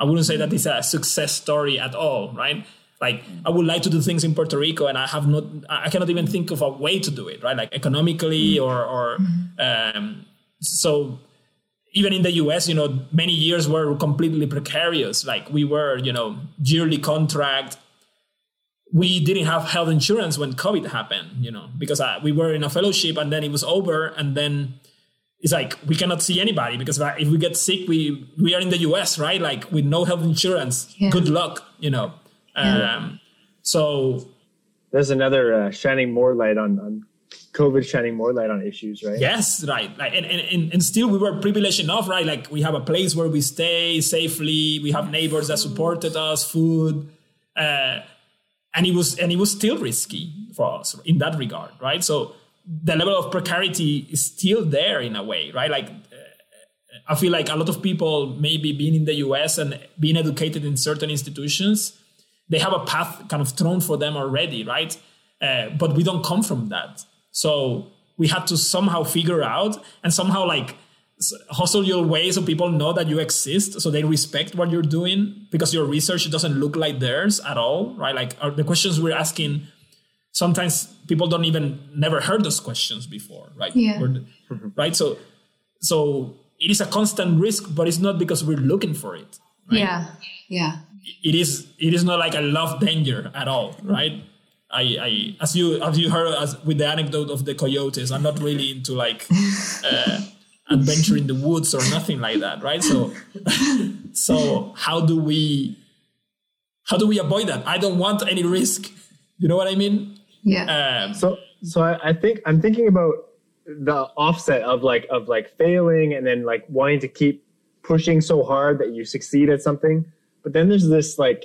I wouldn't say that it's a success story at all, right? Like I would like to do things in Puerto Rico, and I have not, I cannot even think of a way to do it, right? Like economically or, or um, so. Even in the U.S., you know, many years were completely precarious. Like we were, you know, yearly contract. We didn't have health insurance when COVID happened, you know, because uh, we were in a fellowship and then it was over, and then it's like we cannot see anybody because if we get sick, we we are in the U.S. right, like with no health insurance. Yeah. Good luck, you know. Yeah. Um, so there's another uh, shining more light on, on COVID, shining more light on issues, right? Yes, right. Like, and, and and still we were privileged enough, right? Like we have a place where we stay safely. We have neighbors that supported us, food. Uh, and it was and it was still risky for us in that regard, right? So the level of precarity is still there in a way, right? Like, I feel like a lot of people, maybe being in the US and being educated in certain institutions, they have a path kind of thrown for them already, right? Uh, but we don't come from that. So we had to somehow figure out and somehow like hustle your way so people know that you exist so they respect what you're doing because your research doesn't look like theirs at all right? Like the questions we're asking sometimes people don't even never heard those questions before right? Yeah. right? So so it is a constant risk but it's not because we're looking for it right? yeah. Yeah. It is it is not like a love danger at all right I, I as you as you heard as with the anecdote of the coyotes i'm not really into like uh, adventure in the woods or nothing like that right so *laughs* so how do we how do we avoid that i don't want any risk you know what i mean yeah. Um, so so I, I think I'm thinking about the offset of like of like failing and then like wanting to keep pushing so hard that you succeed at something. But then there's this like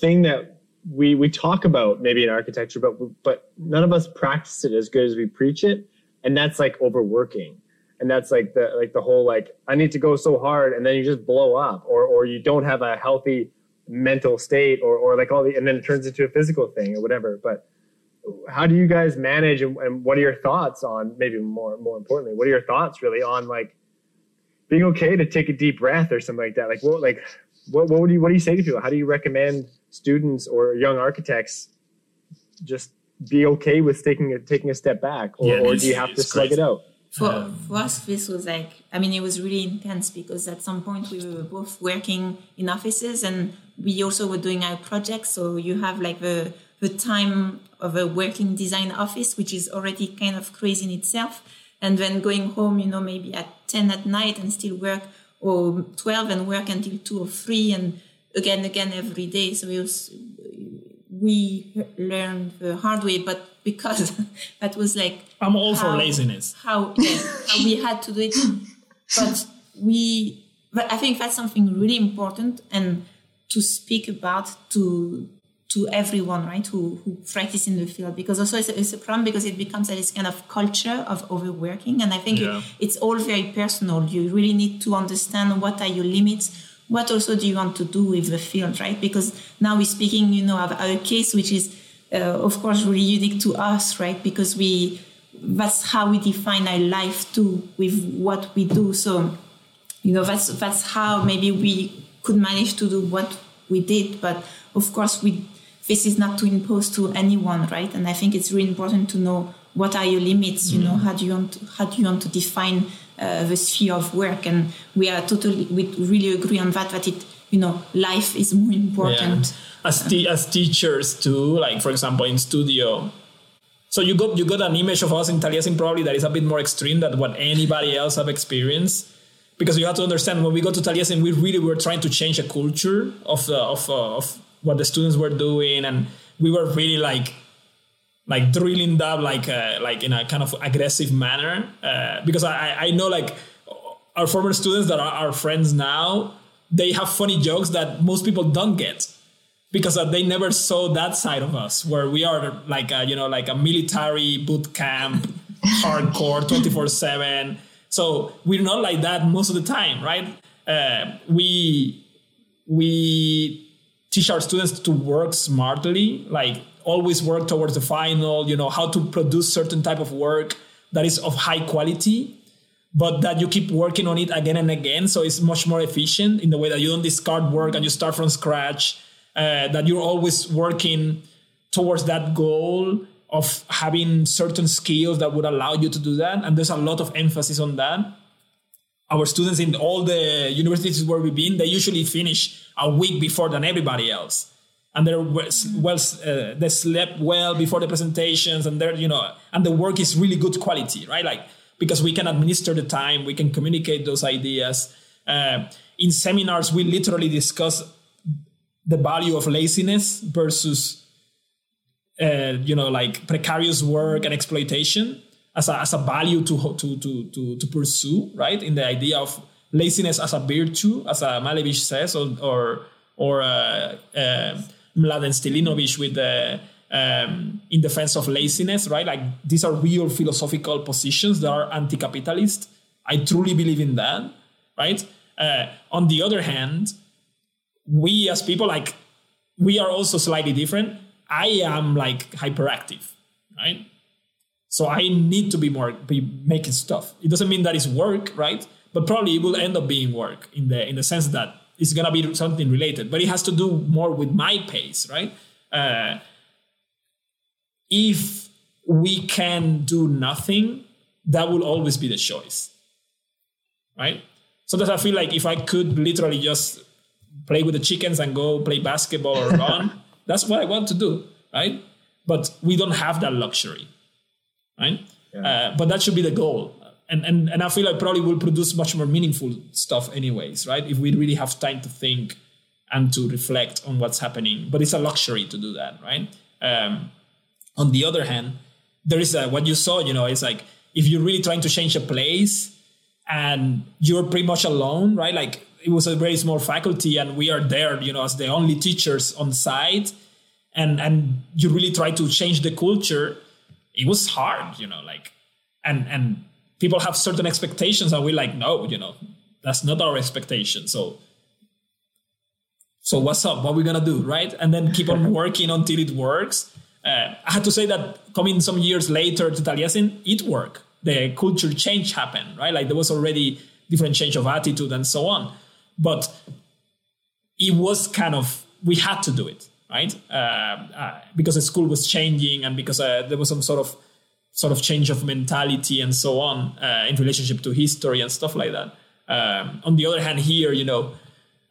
thing that we we talk about maybe in architecture, but but none of us practice it as good as we preach it, and that's like overworking, and that's like the like the whole like I need to go so hard, and then you just blow up, or or you don't have a healthy mental state, or or like all the, and then it turns into a physical thing or whatever. But how do you guys manage and, and, what are your thoughts on maybe more more importantly what are your thoughts really on like being okay to take a deep breath or something like that? Like what like what, what would you what do you say to people? How do you recommend students or young architects just be okay with taking a taking a step back or, yeah, or do you have to slug it out? For, um, for us this was like i mean it was really intense because at some point we were both working in offices and we also were doing our projects. So you have like the the time of a working design office, which is already kind of crazy in itself. And then going home, you know, maybe at 10 at night and still work or 12 and work until 2 or 3 and again, again every day. So it was, we learned the hard way, but because *laughs* *laughs* that was like. I'm all how, for laziness. How, yeah, how we had to do it. *laughs* But we, but I think that's something really important and to speak about to to everyone, right, who, who practice in the field. Because also it's a, it's a problem because it becomes this kind of culture of overworking. And I think yeah. it, it's all very personal. You really need to understand what are your limits. What also do you want to do with the field, right? Because now we're speaking, you know, of our case, which is, uh, of course, really unique to us, right? Because we, that's how we define our life too, with what we do. So, you know, that's, that's how maybe we could manage to do what we did. But of course, we this is not to impose to anyone, right? And I think it's really important to know what are your limits. You know, mm. how do you want to, how do you want to define uh, the sphere of work, and we are totally we really agree on that. That it you know life is more important. Yeah. As as teachers too, like for example in studio. So you got you got an image of us in Taliesin probably that is a bit more extreme than what anybody else have experienced. Because you have to understand when we go to Taliesin, we really were trying to change a culture of the, of uh, of what the students were doing, and we were really like like drilling that like uh, like in a kind of aggressive manner uh, because I, I know like our former students that are our friends now they have funny jokes that most people don't get because uh, they never saw that side of us where we are like a, you know like a military boot camp *laughs* hardcore 24 7 so we're not like that most of the time right? Uh, we we teach our students to work smartly like always work towards the final, you know, how to produce certain type of work that is of high quality, but that you keep working on it again and again. So it's much more efficient in the way that you don't discard work and you start from scratch, uh, that you're always working towards that goal of having certain skills that would allow you to do that. And there's a lot of emphasis on that. Our students in all the universities where we've been, they usually finish a week before than everybody else and they're well uh, they slept well before the presentations and they're you know and the work is really good quality right? Like because we can administer the time we can communicate those ideas. Uh, in seminars we literally discuss the value of laziness versus uh, you know like precarious work and exploitation as a, as a value to, to, to, to, to pursue right? In the idea of laziness as a virtue as a Malevich says or or, or uh, uh Mladen Stilinovic with the um, in defense of laziness, right? Like these are real philosophical positions that are anti-capitalist. I truly believe in that, right? Uh, on the other hand, we as people, like, we are also slightly different. I am like hyperactive, right? So I need to be more be making stuff. It doesn't mean that it's work, right? But probably it will end up being work in the in the sense that it's gonna be something related, but it has to do more with my pace, right? Uh, if we can do nothing, that will always be the choice, right? So that I feel like if I could literally just play with the chickens and go play basketball or run, *laughs* that's what I want to do, right? But we don't have that luxury, right? Yeah. Uh, but that should be the goal and, and and I feel like probably will produce much more meaningful stuff anyways, right? If we really have time to think and to reflect on what's happening. But it's a luxury to do that, right? Um, on the other hand, there is a, what you saw, you know, it's like if you're really trying to change a place and you're pretty much alone, right? Like it was a very small faculty and we are there, you know, as the only teachers on site and and you really try to change the culture. It was hard, you know, like and and people have certain expectations and we're like no you know that's not our expectation. So so what's up? What are we gonna do right? And then keep on *laughs* working until it works. Uh, i had to say that coming some years later to taliesin it worked. The culture change happened right? Like there was already different change of attitude and so on. But it was kind of we had to do it right? Uh, uh, because the school was changing and because uh, there was some sort of sort of change of mentality and so on uh, in relationship to history and stuff like that. Um, on the other hand, here, you know,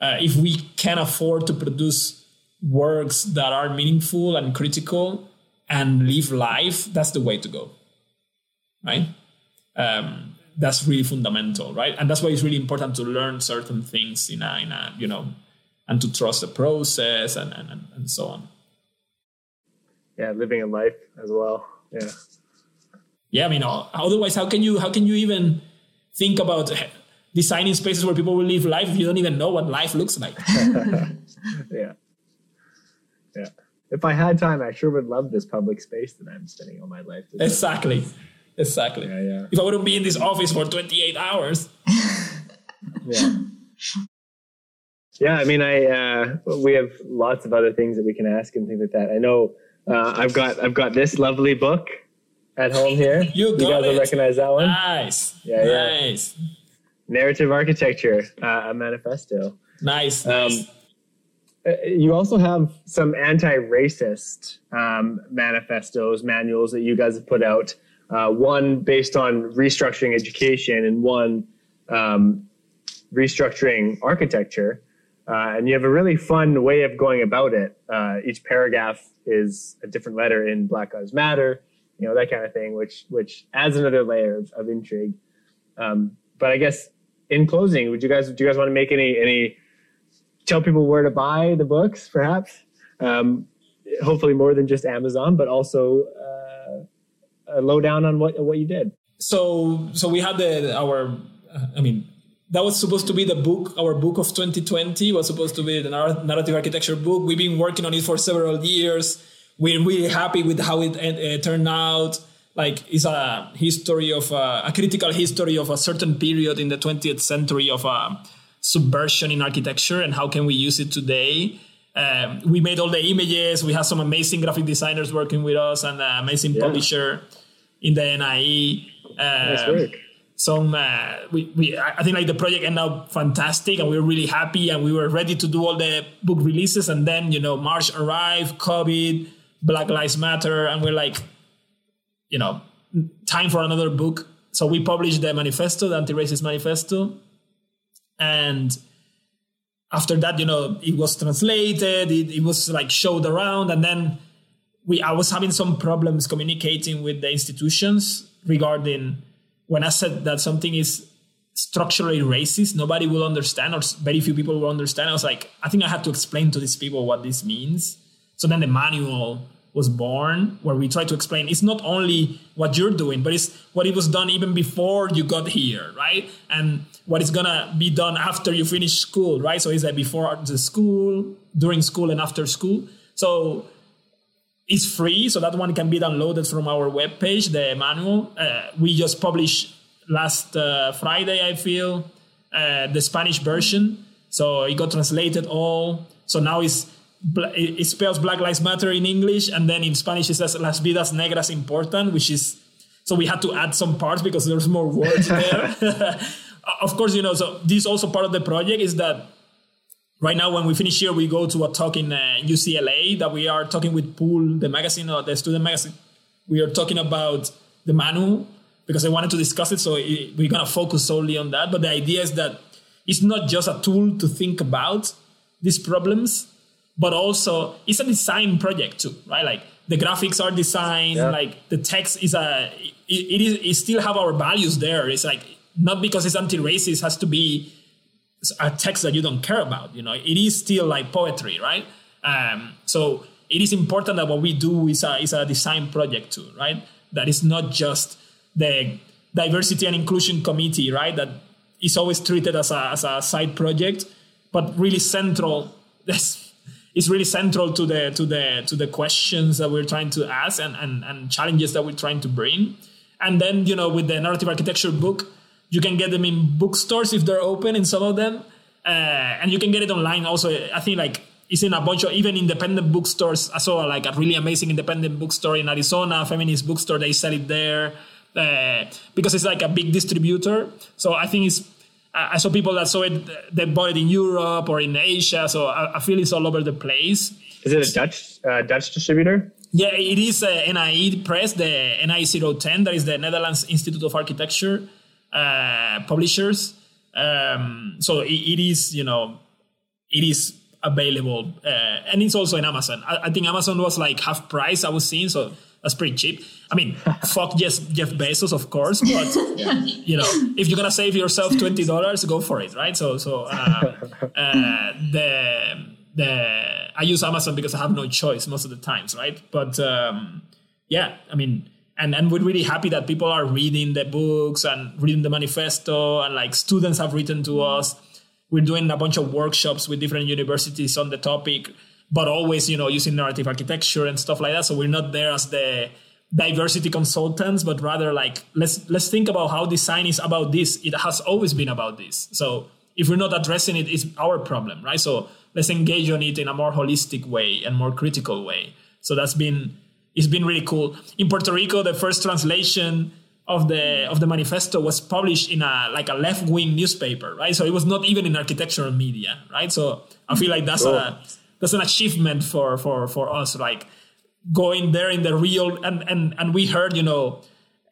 uh, if we can afford to produce works that are meaningful and critical and live life, that's the way to go, right? Um, that's really fundamental, right? And that's why it's really important to learn certain things in a, in a you know, and to trust the process and, and, and so on. Yeah, living a life as well. Yeah yeah, I mean, otherwise, how can you how can you even think about designing spaces where people will live life if you don't even know what life looks like? *laughs* yeah, yeah. If I had time, I sure would love this public space that I'm spending all my life. Exactly, exactly. Yeah, yeah. If I wouldn't be in this office for 28 hours. *laughs* yeah. Yeah, I mean, I uh, we have lots of other things that we can ask and things like that. I know uh, I've got I've got this lovely book at home here. *laughs* You, you guys will recognize that one. Nice. Yeah, nice. Yeah. Narrative architecture, uh, a manifesto. Nice. Um, nice. Uh, you also have some anti-racist um, manifestos, manuals that you guys have put out. uh, one based on restructuring education and one um, restructuring architecture. Uh, and you have a really fun way of going about it. Uh, each paragraph is a different letter in Black Lives Matter, you know that kind of thing, which which adds another layer of, of intrigue. Um, but I guess in closing, would you guys do you guys want to make any any tell people where to buy the books, perhaps? Um, hopefully more than just Amazon, but also uh, a lowdown on what what you did. So so we had the our I mean that was supposed to be the book our book of 2020 was supposed to be the narrative architecture book we've been working on it for several years we're really happy with how it uh, turned out like it's a history of uh, a critical history of a certain period in the 20th century of uh, subversion in architecture and how can we use it today um, we made all the images we have some amazing graphic designers working with us and an amazing yeah. publisher in the nai. nice um, work some uh, we, we I think like the project ended up fantastic and we were really happy and we were ready to do all the book releases and then you know March arrived, COVID, Black Lives Matter, and we're like, you know, time for another book. So we published the manifesto, the anti-racist manifesto, and after that, you know, it was translated, it, it was like showed around, and then we I was having some problems communicating with the institutions regarding when I said that something is structurally racist, nobody will understand, or very few people will understand. I was like, I think I have to explain to these people what this means. So then the manual was born, where we try to explain it's not only what you're doing, but it's what it was done even before you got here, right? And what is gonna be done after you finish school, right? So it's like before the school, during school, and after school. So it's free, so that one can be downloaded from our webpage, the manual. Uh, we just published last uh, Friday, I feel, uh, the Spanish version. So it got translated all. So now it's it spells Black Lives Matter in English, and then in Spanish it says Las vidas negras Important, which is so we had to add some parts because there's more words *laughs* there. *laughs* of course, you know. So this also part of the project is that right now when we finish here we go to a talk in uh, ucla that we are talking with pool the magazine or the student magazine we are talking about the manual because i wanted to discuss it so it, we're going to focus solely on that but the idea is that it's not just a tool to think about these problems but also it's a design project too right like the graphics are designed yeah. like the text is a it, it is it still have our values there it's like not because it's anti-racist has to be a text that you don't care about. You know, it is still like poetry, right? Um, so it is important that what we do is a, is a design project too, right? That is not just the diversity and inclusion committee, right? That is always treated as a, as a side project, but really central. *laughs* This is really central to the to the to the questions that we're trying to ask and, and, and challenges that we're trying to bring. And then, you know, with the narrative architecture book, you can get them in bookstores if they're open in some of them, uh, and you can get it online also. I think like it's in a bunch of even independent bookstores. I saw like a really amazing independent bookstore in Arizona, feminist bookstore. They sell it there uh, because it's like a big distributor. So I think it's. I saw people that saw it. They bought it in Europe or in Asia. So I, I feel it's all over the place. Is it a Dutch uh, Dutch distributor? Yeah, it is a nai Press, the nai010. That is the Netherlands Institute of Architecture. Uh, publishers. Um, so it, it is, you know, it is available, uh, and it's also in Amazon. I, I, think Amazon was like half price I was seeing, so that's pretty cheap. I mean, *laughs* fuck Jeff, Jeff Bezos, of course, but yeah. *laughs* you know, if you're gonna save yourself twenty dollars, go for it, right? So, so uh, *laughs* uh, the the I use Amazon because I have no choice most of the times, right? But um, yeah, I mean, and and we're really happy that people are reading the books and reading the manifesto and like students have written to us we're doing a bunch of workshops with different universities on the topic but always you know using narrative architecture and stuff like that so we're not there as the diversity consultants but rather like let's let's think about how design is about this it has always been about this so if we're not addressing it it's our problem right so let's engage on it in a more holistic way and more critical way so that's been it's been really cool. In Puerto Rico, the first translation of the of the manifesto was published in a like a left wing newspaper, right? So it was not even in architectural media, right? So I feel like that's a oh. That's an achievement for for for us, like going there in the real and and and we heard, you know,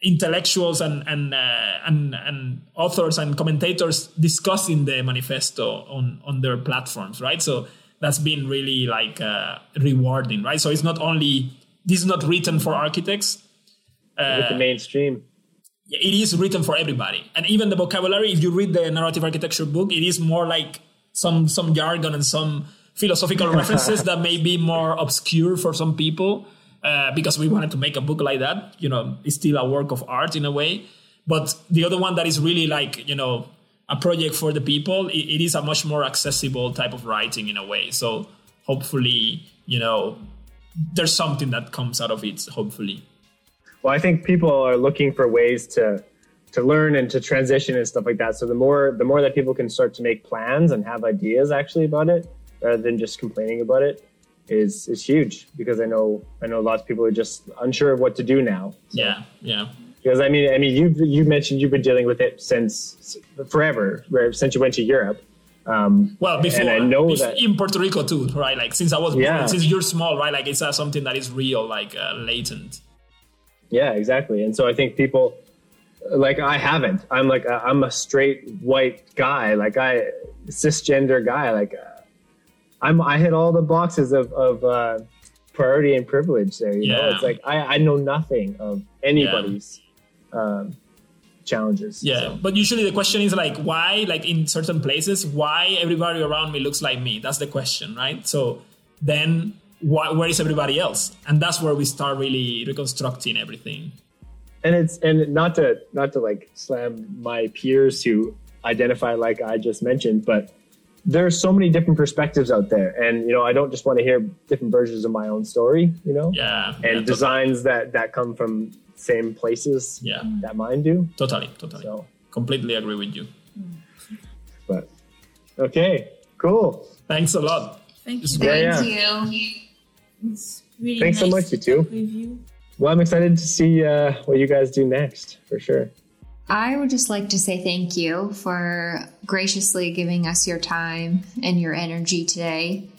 intellectuals and and, uh, and and authors and commentators discussing the manifesto on on their platforms, right? So that's been really like uh, rewarding, right? So it's not only this is not written for architects. Uh, With the mainstream. It is written for everybody, and even the vocabulary. If you read the narrative architecture book, it is more like some some jargon and some philosophical *laughs* references that may be more obscure for some people uh, because we wanted to make a book like that. You know, it's still a work of art in a way. But the other one that is really like, you know, a project for the people, it, it is a much more accessible type of writing in a way. So hopefully, you know, there's something that comes out of it, hopefully. Well, I think people are looking for ways to to learn and to transition and stuff like that. So the more the more that people can start to make plans and have ideas actually about it, rather than just complaining about it, is is huge because I know I know lots of people are just unsure of what to do now. So. Yeah, yeah. Because I mean, I mean, you you mentioned you've been dealing with it since forever, since you went to Europe. Um, well, before, I know before, that in Puerto Rico too, right? Like since I was born, yeah. since you're small, right? Like it's uh, something that is real, like uh, latent. Yeah, exactly. And so I think people, like I haven't. I'm like i I'm a straight white guy, like I cisgender guy, like. Uh, I'm I hit all the boxes of of uh, priority and privilege there. You yeah. know, it's like I I know nothing of anybody's yeah. um, challenges. Yeah, so. but usually the question is like why, like in certain places, why everybody around me looks like me? That's the question, right? So then why, where is everybody else? And that's where we start really reconstructing everything. And it's and not to not to like slam my peers who identify like I just mentioned, but there's so many different perspectives out there. And you know i don't just want to hear different versions of my own story you know? Yeah and yeah, designs totally. that that come from same places yeah. that mine do. Totally totally. So. Completely agree with you. But okay cool. Thanks a lot. Thank you. Yeah, thank yeah. you. It's really thanks nice so much you too you. well i'm excited to see uh, what you guys do next for sure I would just like to say thank you for graciously giving us your time and your energy today.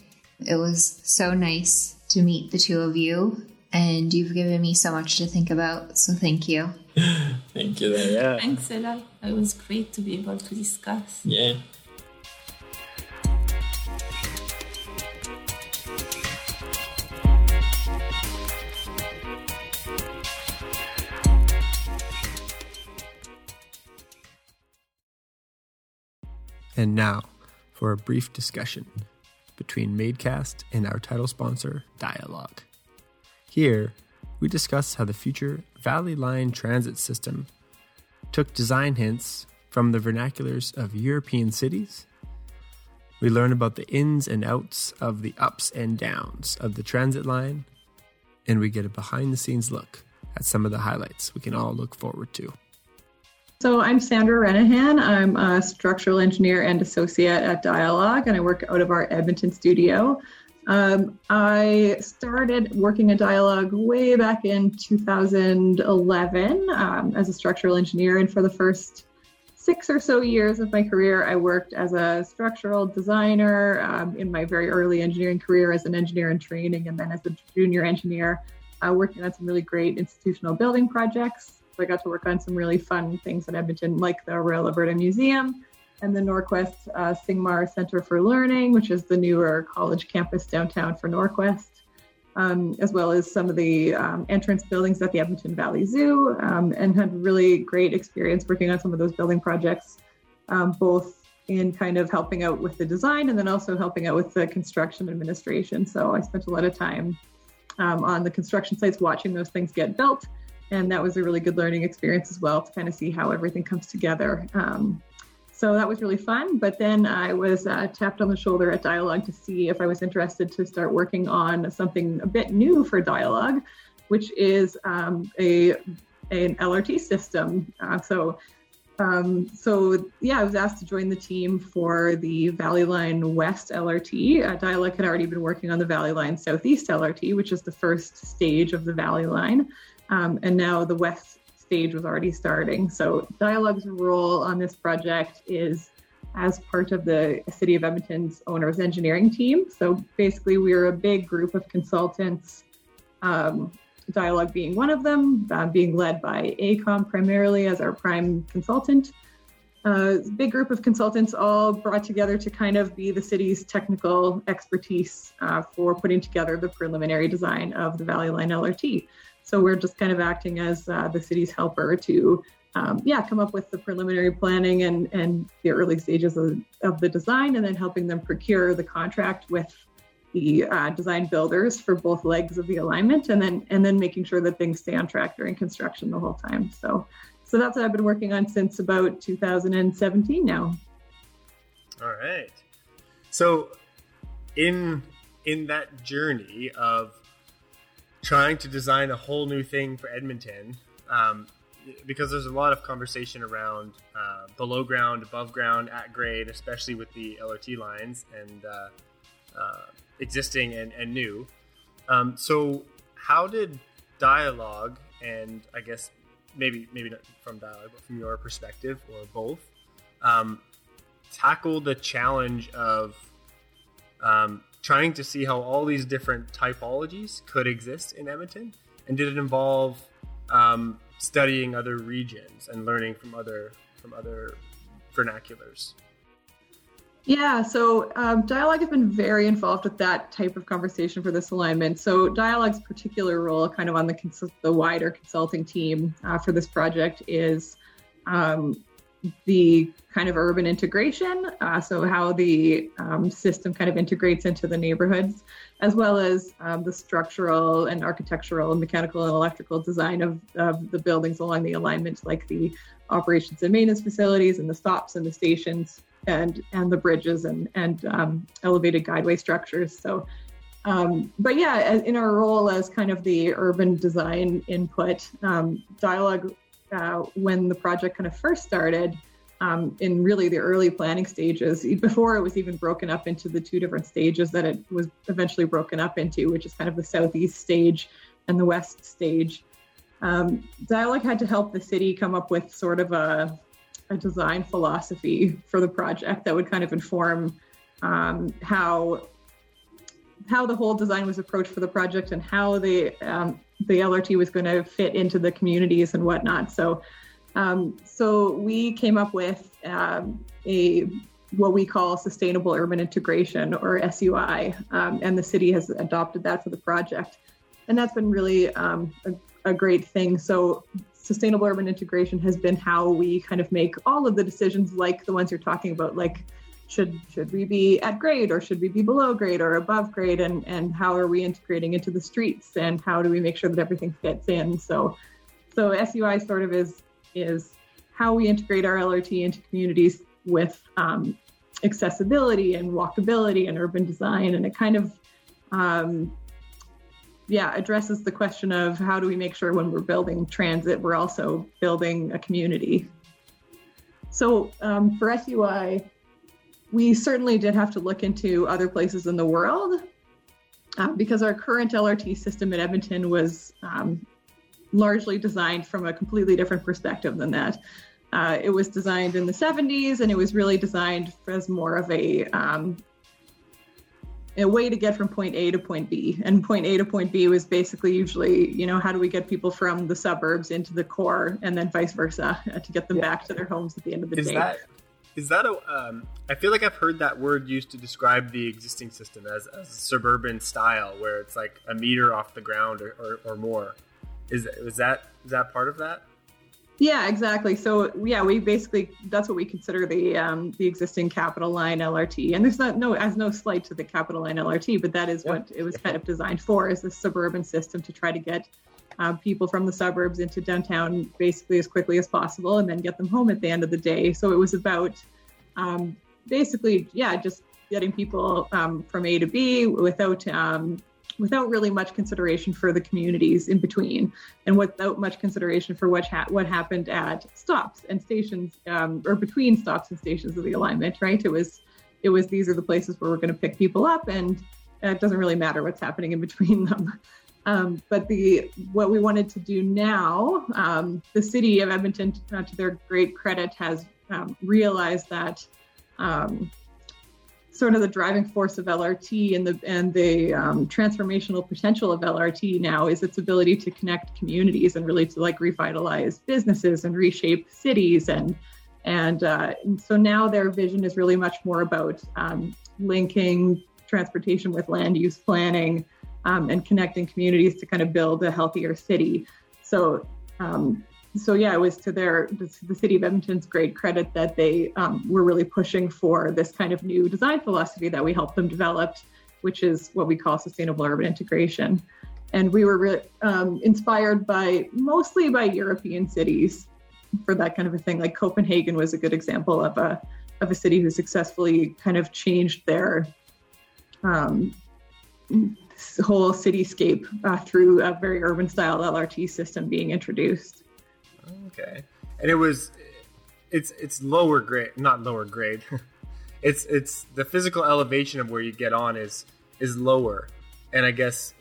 It was so nice to meet the two of you, and you've given me so much to think about. So thank you. *laughs* thank you. Yeah. Thanks a lot. It was great to be able to discuss. Yeah. And now for a brief discussion between Madecast and our title sponsor, Dialog. Here, we discuss how the future Valley Line transit system took design hints from the vernaculars of European cities. We learn about the ins and outs of the ups and downs of the transit line, and we get a behind the scenes look at some of the highlights we can all look forward to. So I'm Sandra Renahan. I'm a structural engineer and associate at Dialog, and I work out of our Edmonton studio. Um, I started working at Dialog way back in 2011 um, as a structural engineer, and for the first six or so years of my career, I worked as a structural designer um, in my very early engineering career as an engineer in training, and then as a junior engineer, uh, working on some really great institutional building projects. I got to work on some really fun things in Edmonton, like the Royal Alberta Museum and the Norquest uh, Singhmar Center for Learning, which is the newer college campus downtown for Norquest, um, as well as some of the um, entrance buildings at the Edmonton Valley Zoo, um, and had really great experience working on some of those building projects, um, both in kind of helping out with the design and then also helping out with the construction administration. So I spent a lot of time um, on the construction sites watching those things get built and that was a really good learning experience as well to kind of see how everything comes together. Um, so that was really fun. But then I was uh, tapped on the shoulder at Dialog to see if I was interested to start working on something a bit new for Dialog, which is um, a an LRT system. Uh, so. Um, so yeah, I was asked to join the team for the Valley Line West LRT. Uh, Dialog had already been working on the Valley Line Southeast LRT, which is the first stage of the Valley Line. Um, and now the West stage was already starting. So Dialog's role on this project is as part of the City of Edmonton's owners engineering team. So basically, we're a big group of consultants um, Dialog being one of them, uh, being led by AECOM primarily as our prime consultant. A big group of consultants all brought together to kind of be the city's technical expertise uh, for putting together the preliminary design of the Valley Line LRT. So we're just kind of acting as uh, the city's helper to, um, yeah, come up with the preliminary planning and, and the early stages of, of the design, and then helping them procure the contract with the uh, design builders for both legs of the alignment, and then and then making sure that things stay on track during construction the whole time. So, so that's what I've been working on since about 2017 now. All right. So, in in that journey of trying to design a whole new thing for Edmonton, um, because there's a lot of conversation around uh, below ground, above ground, at grade, especially with the LRT lines and uh, uh, existing and, and new. Um, so, how did dialog and I guess maybe maybe not from dialog, but from your perspective or both, um, tackle the challenge of um, trying to see how all these different typologies could exist in Edmonton, and did it involve um, studying other regions and learning from other from other vernaculars? Yeah, so um, Dialog has been very involved with that type of conversation for this alignment. So Dialog's particular role, kind of on the cons- the wider consulting team uh, for this project, is um, the kind of urban integration. Uh, so how the um, system kind of integrates into the neighborhoods, as well as um, the structural and architectural and mechanical and electrical design of, of the buildings along the alignment, like the operations and maintenance facilities and the stops and the stations and and the bridges and and um, elevated guideway structures. So, um, but yeah, in our role as kind of the urban design input um, dialog, when the project kind of first started. Um, in really the early planning stages, before it was even broken up into the two different stages that it was eventually broken up into, which is kind of the southeast stage and the west stage. Um, Dialog had to help the city come up with sort of a a design philosophy for the project that would kind of inform um, how how the whole design was approached for the project and how the um, the LRT was going to fit into the communities and whatnot. So um, so we came up with um, a what we call sustainable urban integration or SUI, um, and the city has adopted that for the project, and that's been really um, a, a great thing. So sustainable urban integration has been how we kind of make all of the decisions like the ones you're talking about like should should we be at grade or should we be below grade or above grade? And and how are we integrating into the streets? And how do we make sure that everything fits in? So so sui sort of is is how we integrate our lrt into communities with um, accessibility and walkability and urban design. And it kind of um, yeah addresses the question of how do we make sure when we're building transit we're also building a community. So um, for sui we certainly did have to look into other places in the world uh, because our current lrt system at edmonton was um, largely designed from a completely different perspective than that uh, it was designed in the 70s and it was really designed as more of a um, a way to get from point A to point B. And point A to point B was basically usually, you know, how do we get people from the suburbs into the core and then vice versa uh, to get them yeah. back to their homes at the end of the is day. That, is that a, um, I feel like I've heard that word used to describe the existing system as, as suburban style, where it's like a meter off the ground or, or, or more. Is, is that, is that part of that? Yeah, exactly. So yeah, we basically that's what we consider the um, the existing Capital Line LRT, and there's not no as no slight to the Capital Line LRT, but that is what it was kind of designed for, is a suburban system to try to get uh, people from the suburbs into downtown basically as quickly as possible, and then get them home at the end of the day. So it was about um, basically yeah, just getting people um, from A to B without um, without really much consideration for the communities in between and without much consideration for what, ha- what happened at stops and stations um, or between stops and stations of the alignment right it was it was these are the places where we're going to pick people up and it doesn't really matter what's happening in between *laughs* them um, but the what we wanted to do now um, the city of edmonton to their great credit has um, realized that um, sort of the driving force of LRT and the and the um, transformational potential of LRT now is its ability to connect communities and really to like revitalize businesses and reshape cities and and, uh, and so now their vision is really much more about um, linking transportation with land use planning um, and connecting communities to kind of build a healthier city. So um, so yeah, it was to their the city of Edmonton's great credit that they um, were really pushing for this kind of new design philosophy that we helped them develop, which is what we call sustainable urban integration. And we were really um, inspired by mostly by European cities for that kind of a thing. Like Copenhagen was a good example of a of a city who successfully kind of changed their um, whole cityscape uh, through a very urban style LRT system being introduced. Okay, and it was it's it's lower grade, not lower grade. *laughs* it's it's the physical elevation of where you get on is is lower, and I guess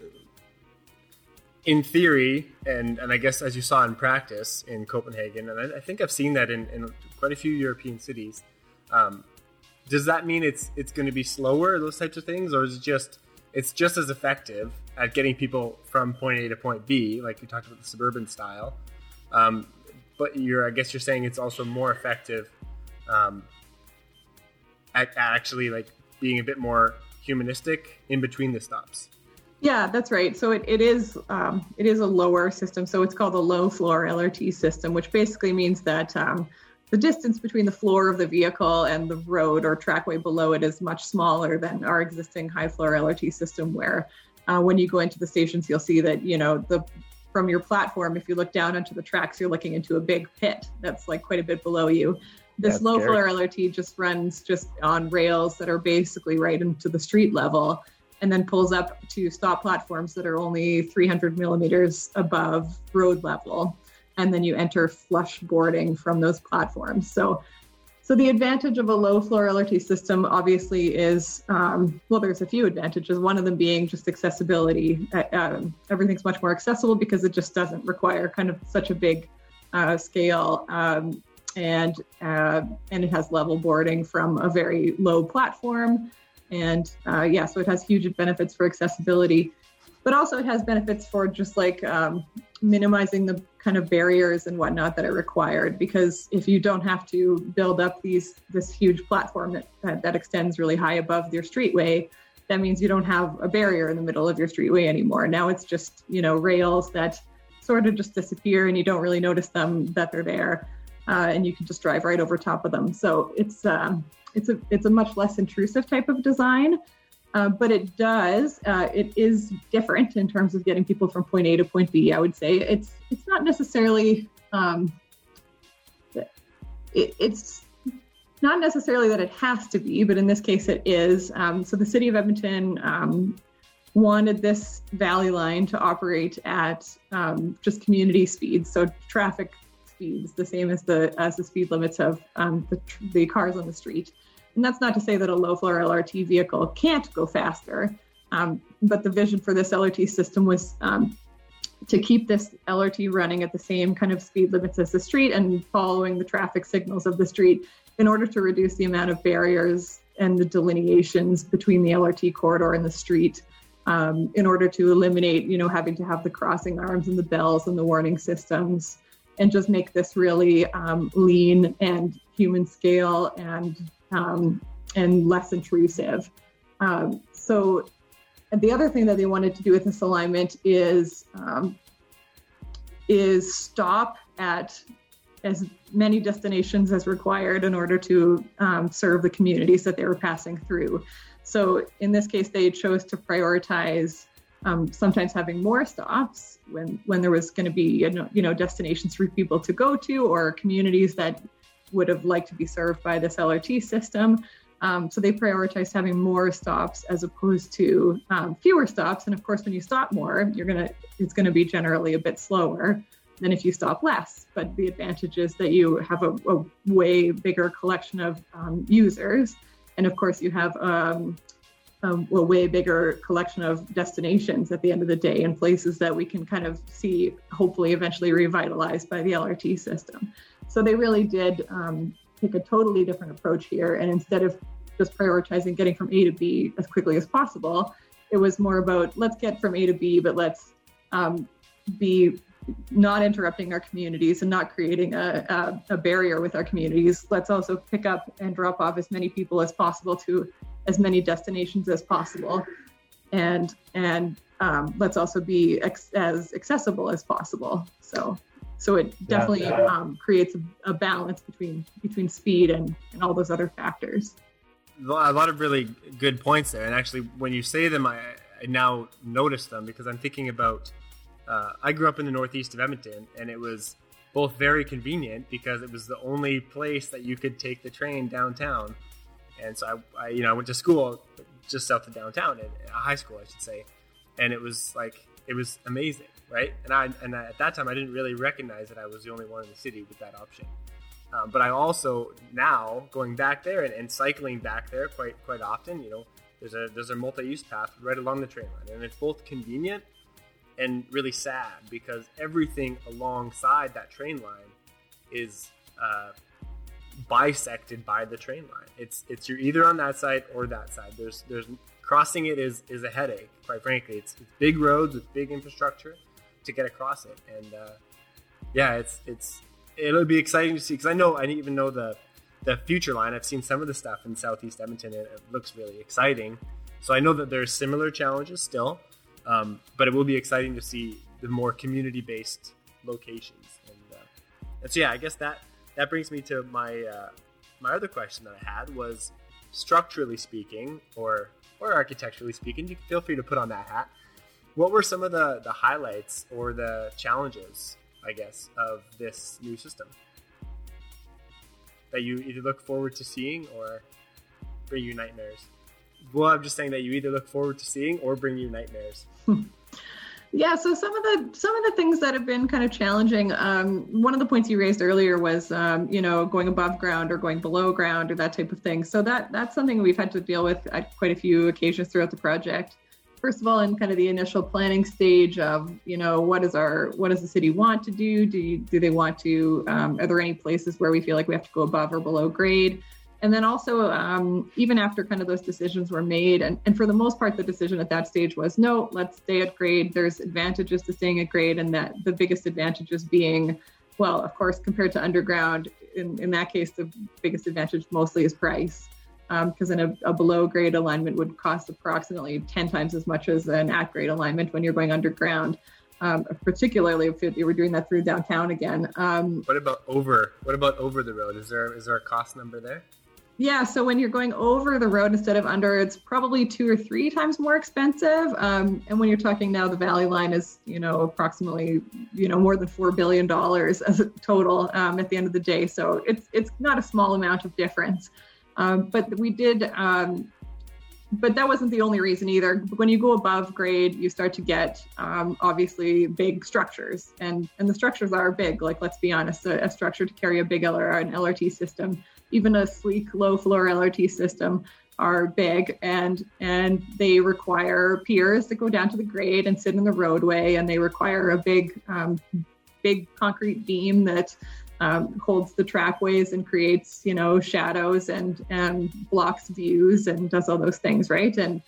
in theory, and and I guess as you saw in practice in Copenhagen, and I, I think I've seen that in, in quite a few European cities. Um, does that mean it's it's going to be slower, those types of things, or is it just it's just as effective at getting people from point A to point B, like you talked about the suburban style, um, but you're, I guess you're saying it's also more effective um, at, actually like being a bit more humanistic in between the stops. Yeah, that's right. So it, it is um, it is a lower system. So it's called a low floor LRT system, which basically means that um, the distance between the floor of the vehicle and the road or trackway below it is much smaller than our existing high floor LRT system, where uh, when you go into the stations, you'll see that you know the from your platform, if you look down onto the tracks, you're looking into a big pit that's like quite a bit below you. This that's low scary. floor LRT just runs just on rails that are basically right into the street level and then pulls up to stop platforms that are only 300 millimeters above road level. And then you enter flush boarding from those platforms. So so the advantage of a low floor LRT system obviously is, um, well, there's a few advantages. One of them being just accessibility. Uh, um, everything's much more accessible because it just doesn't require kind of such a big uh, scale, um, and uh, and it has level boarding from a very low platform, and uh, yeah, so it has huge benefits for accessibility but also it has benefits for just like um, minimizing the kind of barriers and whatnot that are required because if you don't have to build up these this huge platform that, that, that extends really high above your streetway that means you don't have a barrier in the middle of your streetway anymore. Now it's just you know rails that sort of just disappear and you don't really notice them that they're there uh, and you can just drive right over top of them. So it's um, it's a it's a much less intrusive type of design uh, but it does. Uh, it is different in terms of getting people from point A to point B. I would say it's it's not necessarily um, it, it's not necessarily that it has to be, but in this case it is. Um, so the city of Edmonton um, wanted this valley line to operate at um, just community speeds, so traffic speeds, the same as the as the speed limits of um, the, the cars on the street. And that's not to say that a low floor LRT vehicle can't go faster, um, but the vision for this LRT system was um, to keep this LRT running at the same kind of speed limits as the street and following the traffic signals of the street in order to reduce the amount of barriers and the delineations between the LRT corridor and the street. Um, in order to eliminate, you know, having to have the crossing arms and the bells and the warning systems, and just make this really um, lean and human scale and um, and less intrusive. Um, so, the other thing that they wanted to do with this alignment is um, is stop at as many destinations as required in order to um, serve the communities that they were passing through. So, in this case, they chose to prioritize. Um, sometimes having more stops when when there was going to be you know, you know destinations for people to go to or communities that would have liked to be served by this LRT system. Um, so they prioritized having more stops as opposed to um, fewer stops. And of course, when you stop more, you're gonna it's gonna be generally a bit slower than if you stop less. But the advantage is that you have a, a way bigger collection of um, users, and of course, you have um, a, a way bigger collection of destinations at the end of the day and places that we can kind of see, hopefully, eventually revitalized by the LRT system. So they really did um, take a totally different approach here. And instead of just prioritizing getting from A to B as quickly as possible. It was more about let's get from A to B, but let's um, be not interrupting our communities and not creating a, a, a, barrier with our communities. Let's also pick up and drop off as many people as possible to as many destinations as possible, and and um, let's also be ex- as accessible as possible. So so it definitely yeah, yeah. Um, creates a, a, balance between between speed and and all those other factors. A lot of really good points there, and actually, when you say them, I, I now notice them because I'm thinking about uh, I grew up in the northeast of Edmonton, and it was both very convenient because it was the only place that you could take the train downtown. And so I, I you know, I went to school just south of downtown, in a high school, I should say, and it was like it was amazing, right? And I and I, at that time I didn't really recognize that I was the only one in the city with that option. Um, but I also now going back there and, and cycling back there quite quite often, you know, there's a there's a multi-use path right along the train line, and it's both convenient and really sad because everything alongside that train line is uh, bisected by the train line. It's it's you're either on that side or that side. There's there's crossing it is is a headache. Quite frankly, it's, it's big roads with big infrastructure to get across it, and uh, yeah, it's it's it'll be exciting to see because I know I didn't even know the the future line. I've seen some of the stuff in Southeast Edmonton, and it looks really exciting. So I know that there's similar challenges still, um, but it will be exciting to see the more community-based locations. And, uh, and so, yeah, I guess that that brings me to my uh, my other question that I had was structurally speaking, or or architecturally speaking. You feel free to put on that hat. What were some of the the highlights or the challenges, I guess, of this new system that you either look forward to seeing or bring you nightmares? Well, I'm just saying that you either look forward to seeing or bring you nightmares. *laughs* Yeah, so some of the some of the things that have been kind of challenging. Um, one of the points you raised earlier was, um, you know, going above ground or going below ground or that type of thing. So that that's something we've had to deal with at quite a few occasions throughout the project. First of all, in kind of the initial planning stage of, you know, what is our what does the city want to do? Do you, do they want to? Um, are there any places where we feel like we have to go above or below grade? and then also um, even after kind of those decisions were made and, and for the most part the decision at that stage was no let's stay at grade there's advantages to staying at grade and that the biggest advantages being well of course compared to underground in, in that case the biggest advantage mostly is price because um, in a, a, below grade alignment would cost approximately 10 times as much as an at grade alignment when you're going underground um, particularly if you were doing that through downtown again um, what about over what about over the road is there is there a cost number there yeah, so when you're going over the road instead of under, it's probably two or three times more expensive. Um, and when you're talking now, the Valley Line is, you know, approximately, you know, more than four billion dollars as a total um, at the end of the day. So it's it's not a small amount of difference. Um, but we did, um, but that wasn't the only reason either. When you go above grade, you start to get um, obviously big structures, and and the structures are big. Like let's be honest, a, a structure to carry a big LR, an LRT system even a sleek low floor LRT system are big and and they require piers that go down to the grade and sit in the roadway and they require a big um, big concrete beam that um, holds the trackways and creates you know shadows and and blocks views and does all those things right and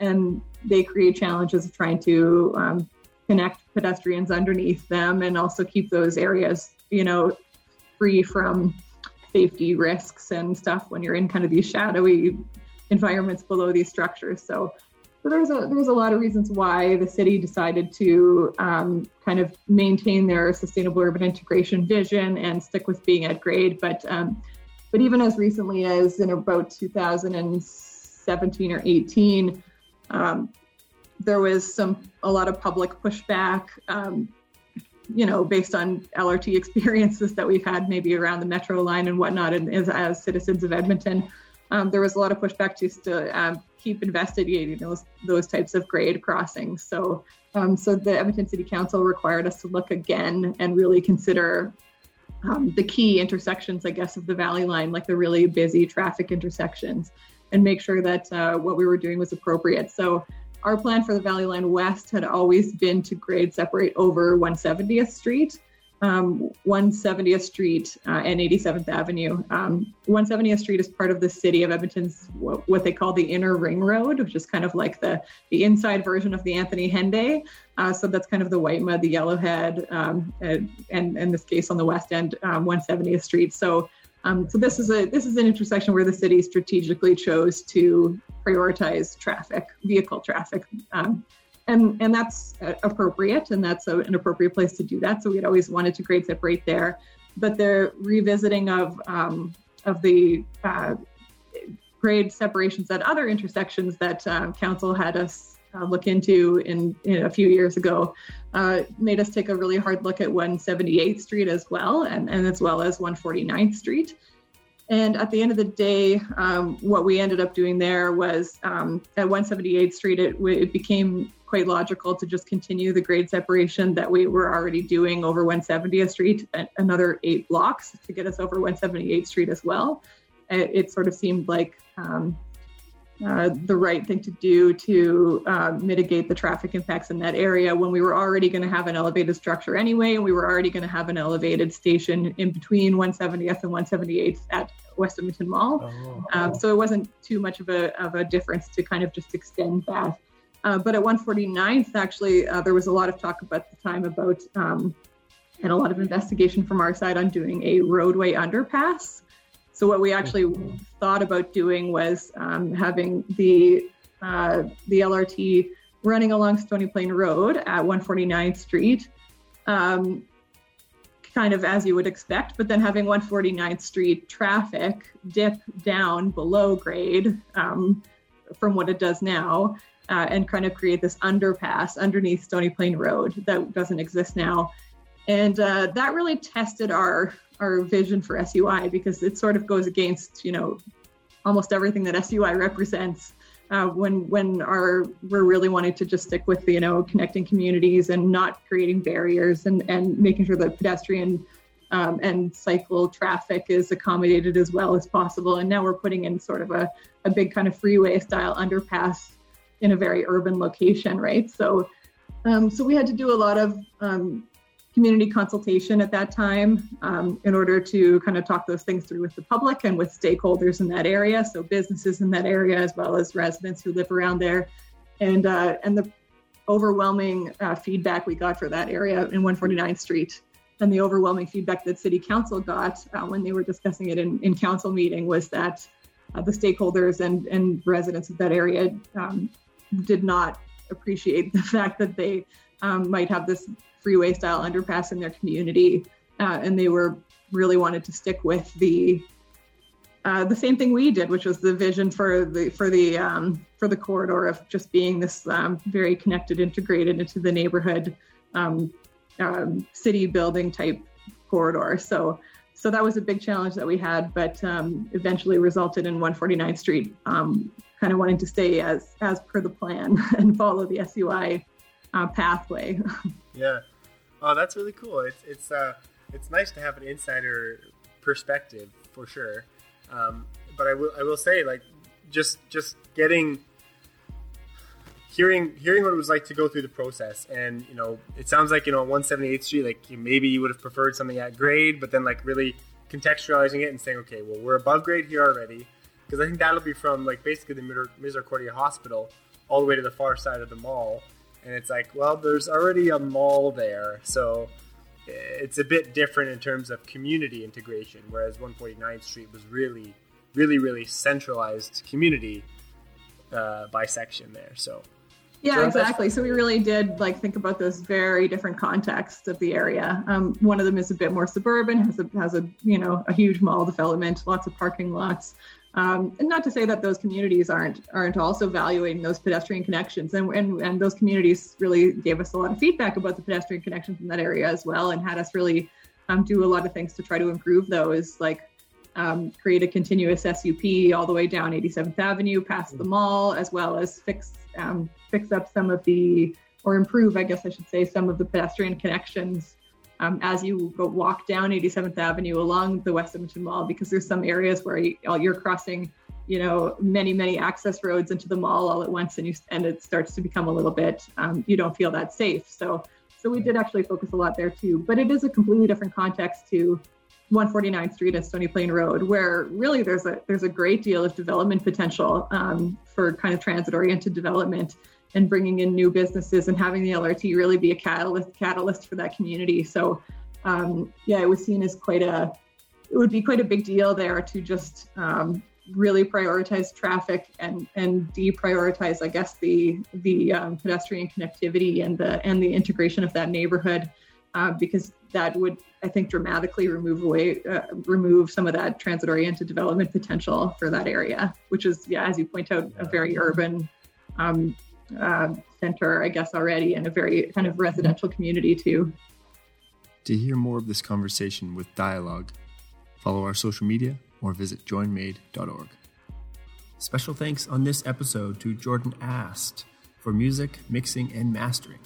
and they create challenges of trying to um, connect pedestrians underneath them and also keep those areas you know free from safety risks and stuff when you're in kind of these shadowy environments below these structures. So, so there's a there's a lot of reasons why the city decided to um, kind of maintain their sustainable urban integration vision and stick with being at grade. But um, but even as recently as in about 2017 or 18, um, there was some a lot of public pushback um, you know, based on LRT *laughs* experiences that we've had maybe around the metro line and whatnot, and as, as citizens of Edmonton, um, there was a lot of pushback to um, keep investigating those those types of grade crossings. So, um, so the Edmonton City Council required us to look again and really consider um, the key intersections, I guess, of the Valley Line, like the really busy traffic intersections, and make sure that uh, what we were doing was appropriate. So our plan for the Valley Line West had always been to grade separate over 170th Street. Um, 170th Street uh, and 87th Avenue. Um, 170th Street is part of the city of Edmonton's what, they call the inner ring road, which is kind of like the the inside version of the Anthony Henday. Uh, so that's kind of the White Mud, the Yellowhead, um, and, and in this case on the west end, 170th um, Street. So um, so this is a this is an intersection where the city strategically chose to prioritize traffic, vehicle traffic. And and that's appropriate and that's a, an appropriate place to do that. So we had always wanted to grade separate there. But the revisiting of um, of the uh, grade separations at other intersections that um, council had us uh, look into in, in, a few years ago uh, made us take a really hard look at 178th street as well and, and as well as 149th street and at the end of the day, um, what we ended up doing there was um, at 178th Street, it, it, became quite logical to just continue the grade separation that we were already doing over 170th Street, another eight blocks to get us over 178th Street as well. It, it sort of seemed like um, uh, the right thing to do to uh, mitigate the traffic impacts in that area when we were already going to have an elevated structure anyway, and we were already going to have an elevated station in between 170th and 178th at West Edmonton Mall. Oh. Um, so it wasn't too much of a, of a difference to kind of just extend that. Uh, but at 149th, actually, uh, there was a lot of talk about the time about um, and a lot of investigation from our side on doing a roadway underpass. So what we actually thought about doing was um, having the uh, the LRT running along Stony Plain Road at 149th Street, um, kind of as you would expect, but then having 149th Street traffic dip down below grade um, from what it does now. Uh, and kind of create this underpass underneath Stony Plain Road that doesn't exist now. And uh, that really tested our our vision for SUI because it sort of goes against you know almost everything that SUI represents. Uh, when when our we're really wanting to just stick with you know connecting communities and not creating barriers and and making sure that pedestrian um, and cycle traffic is accommodated as well as possible. And now we're putting in sort of a, a big kind of freeway style underpass in a very urban location, right? So um, so we had to do a lot of um, community consultation at that time um, in order to kind of talk those things through with the public and with stakeholders in that area, so businesses in that area as well as residents who live around there, and uh, and the overwhelming uh, feedback we got for that area in 149th Street, and the overwhelming feedback that City Council got uh, when they were discussing it in, in council meeting was that uh, the stakeholders and and residents of that area um, did not appreciate *laughs* the fact that they um, might have this freeway style underpass in their community, uh, and they were really wanted to stick with the uh, the same thing we did, which was the vision for the for the um, for the corridor of just being this um, very connected, integrated into the neighborhood, um, um city building type corridor. So so that was a big challenge that we had, but um, eventually resulted in 149th Street um, kind of wanting to stay as as per the plan *laughs* and follow the SUI uh, pathway. *laughs* yeah. Oh, that's really cool. It's it's uh it's nice to have an insider perspective for sure. Um, but I will I will say like just just getting hearing hearing what it was like to go through the process and you know it sounds like you know 178th street like maybe you would have preferred something at grade but then like really contextualizing it and saying okay well we're above grade here already because i think that'll be from like basically the misericordia hospital all the way to the far side of the mall and it's like, well, there's already a mall there, so it's a bit different in terms of community integration. Whereas 149th Street was really, really, really centralized community uh, bisection there. So. Yeah, so exactly. So we really did like think about those very different contexts of the area. Um, one of them is a bit more suburban, has a has a you know a huge mall development, lots of parking lots. Um, and not to say that those communities aren't aren't also valuing those pedestrian connections, and, and and those communities really gave us a lot of feedback about the pedestrian connections in that area as well, and had us really um, do a lot of things to try to improve those, like um, create a continuous SUP all the way down 87th Avenue past the mall, as well as fix um, fix up some of the or improve, I guess I should say, some of the pedestrian connections um, as you go walk down 87th Avenue along the West Edmonton Mall, because there's some areas where you, are crossing, you know, many many access roads into the mall all at once, and you and it starts to become a little bit, um, you don't feel that safe. So So we did actually focus a lot there too. But it is a completely different context to 149th Street and Stony Plain Road, where really there's a there's a great deal of development potential um, for kind of transit oriented development and bringing in new businesses and having the LRT really be a catalyst catalyst for that community. So um, yeah, it was seen as quite a it would be quite a big deal there to just um, really prioritize traffic and and deprioritize, I guess, the the um, pedestrian connectivity and the and the integration of that neighborhood, uh, because that would I think dramatically remove away uh, remove some of that transit oriented development potential for that area, which is yeah, as you point out, a very urban. Um, uh, center, I guess, already, and a very kind of residential community too. To hear more of this conversation with Dialog, follow our social media or visit joinmade.org. Special thanks on this episode to Jordan Ast for music, mixing, and mastering.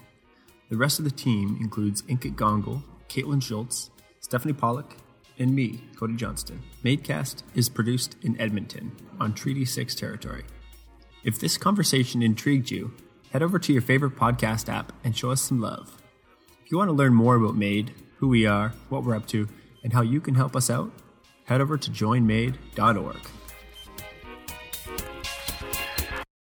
The rest of the team includes Inkit Gongal, Caitlin Schultz, Stephanie Pollock, and me, Cody Johnston. Madecast is produced in Edmonton on Treaty 6 territory. If this conversation intrigued you, head over to your favorite podcast app and show us some love. If you want to learn more about Made, who we are, what we're up to, and how you can help us out, head over to joinmade.org.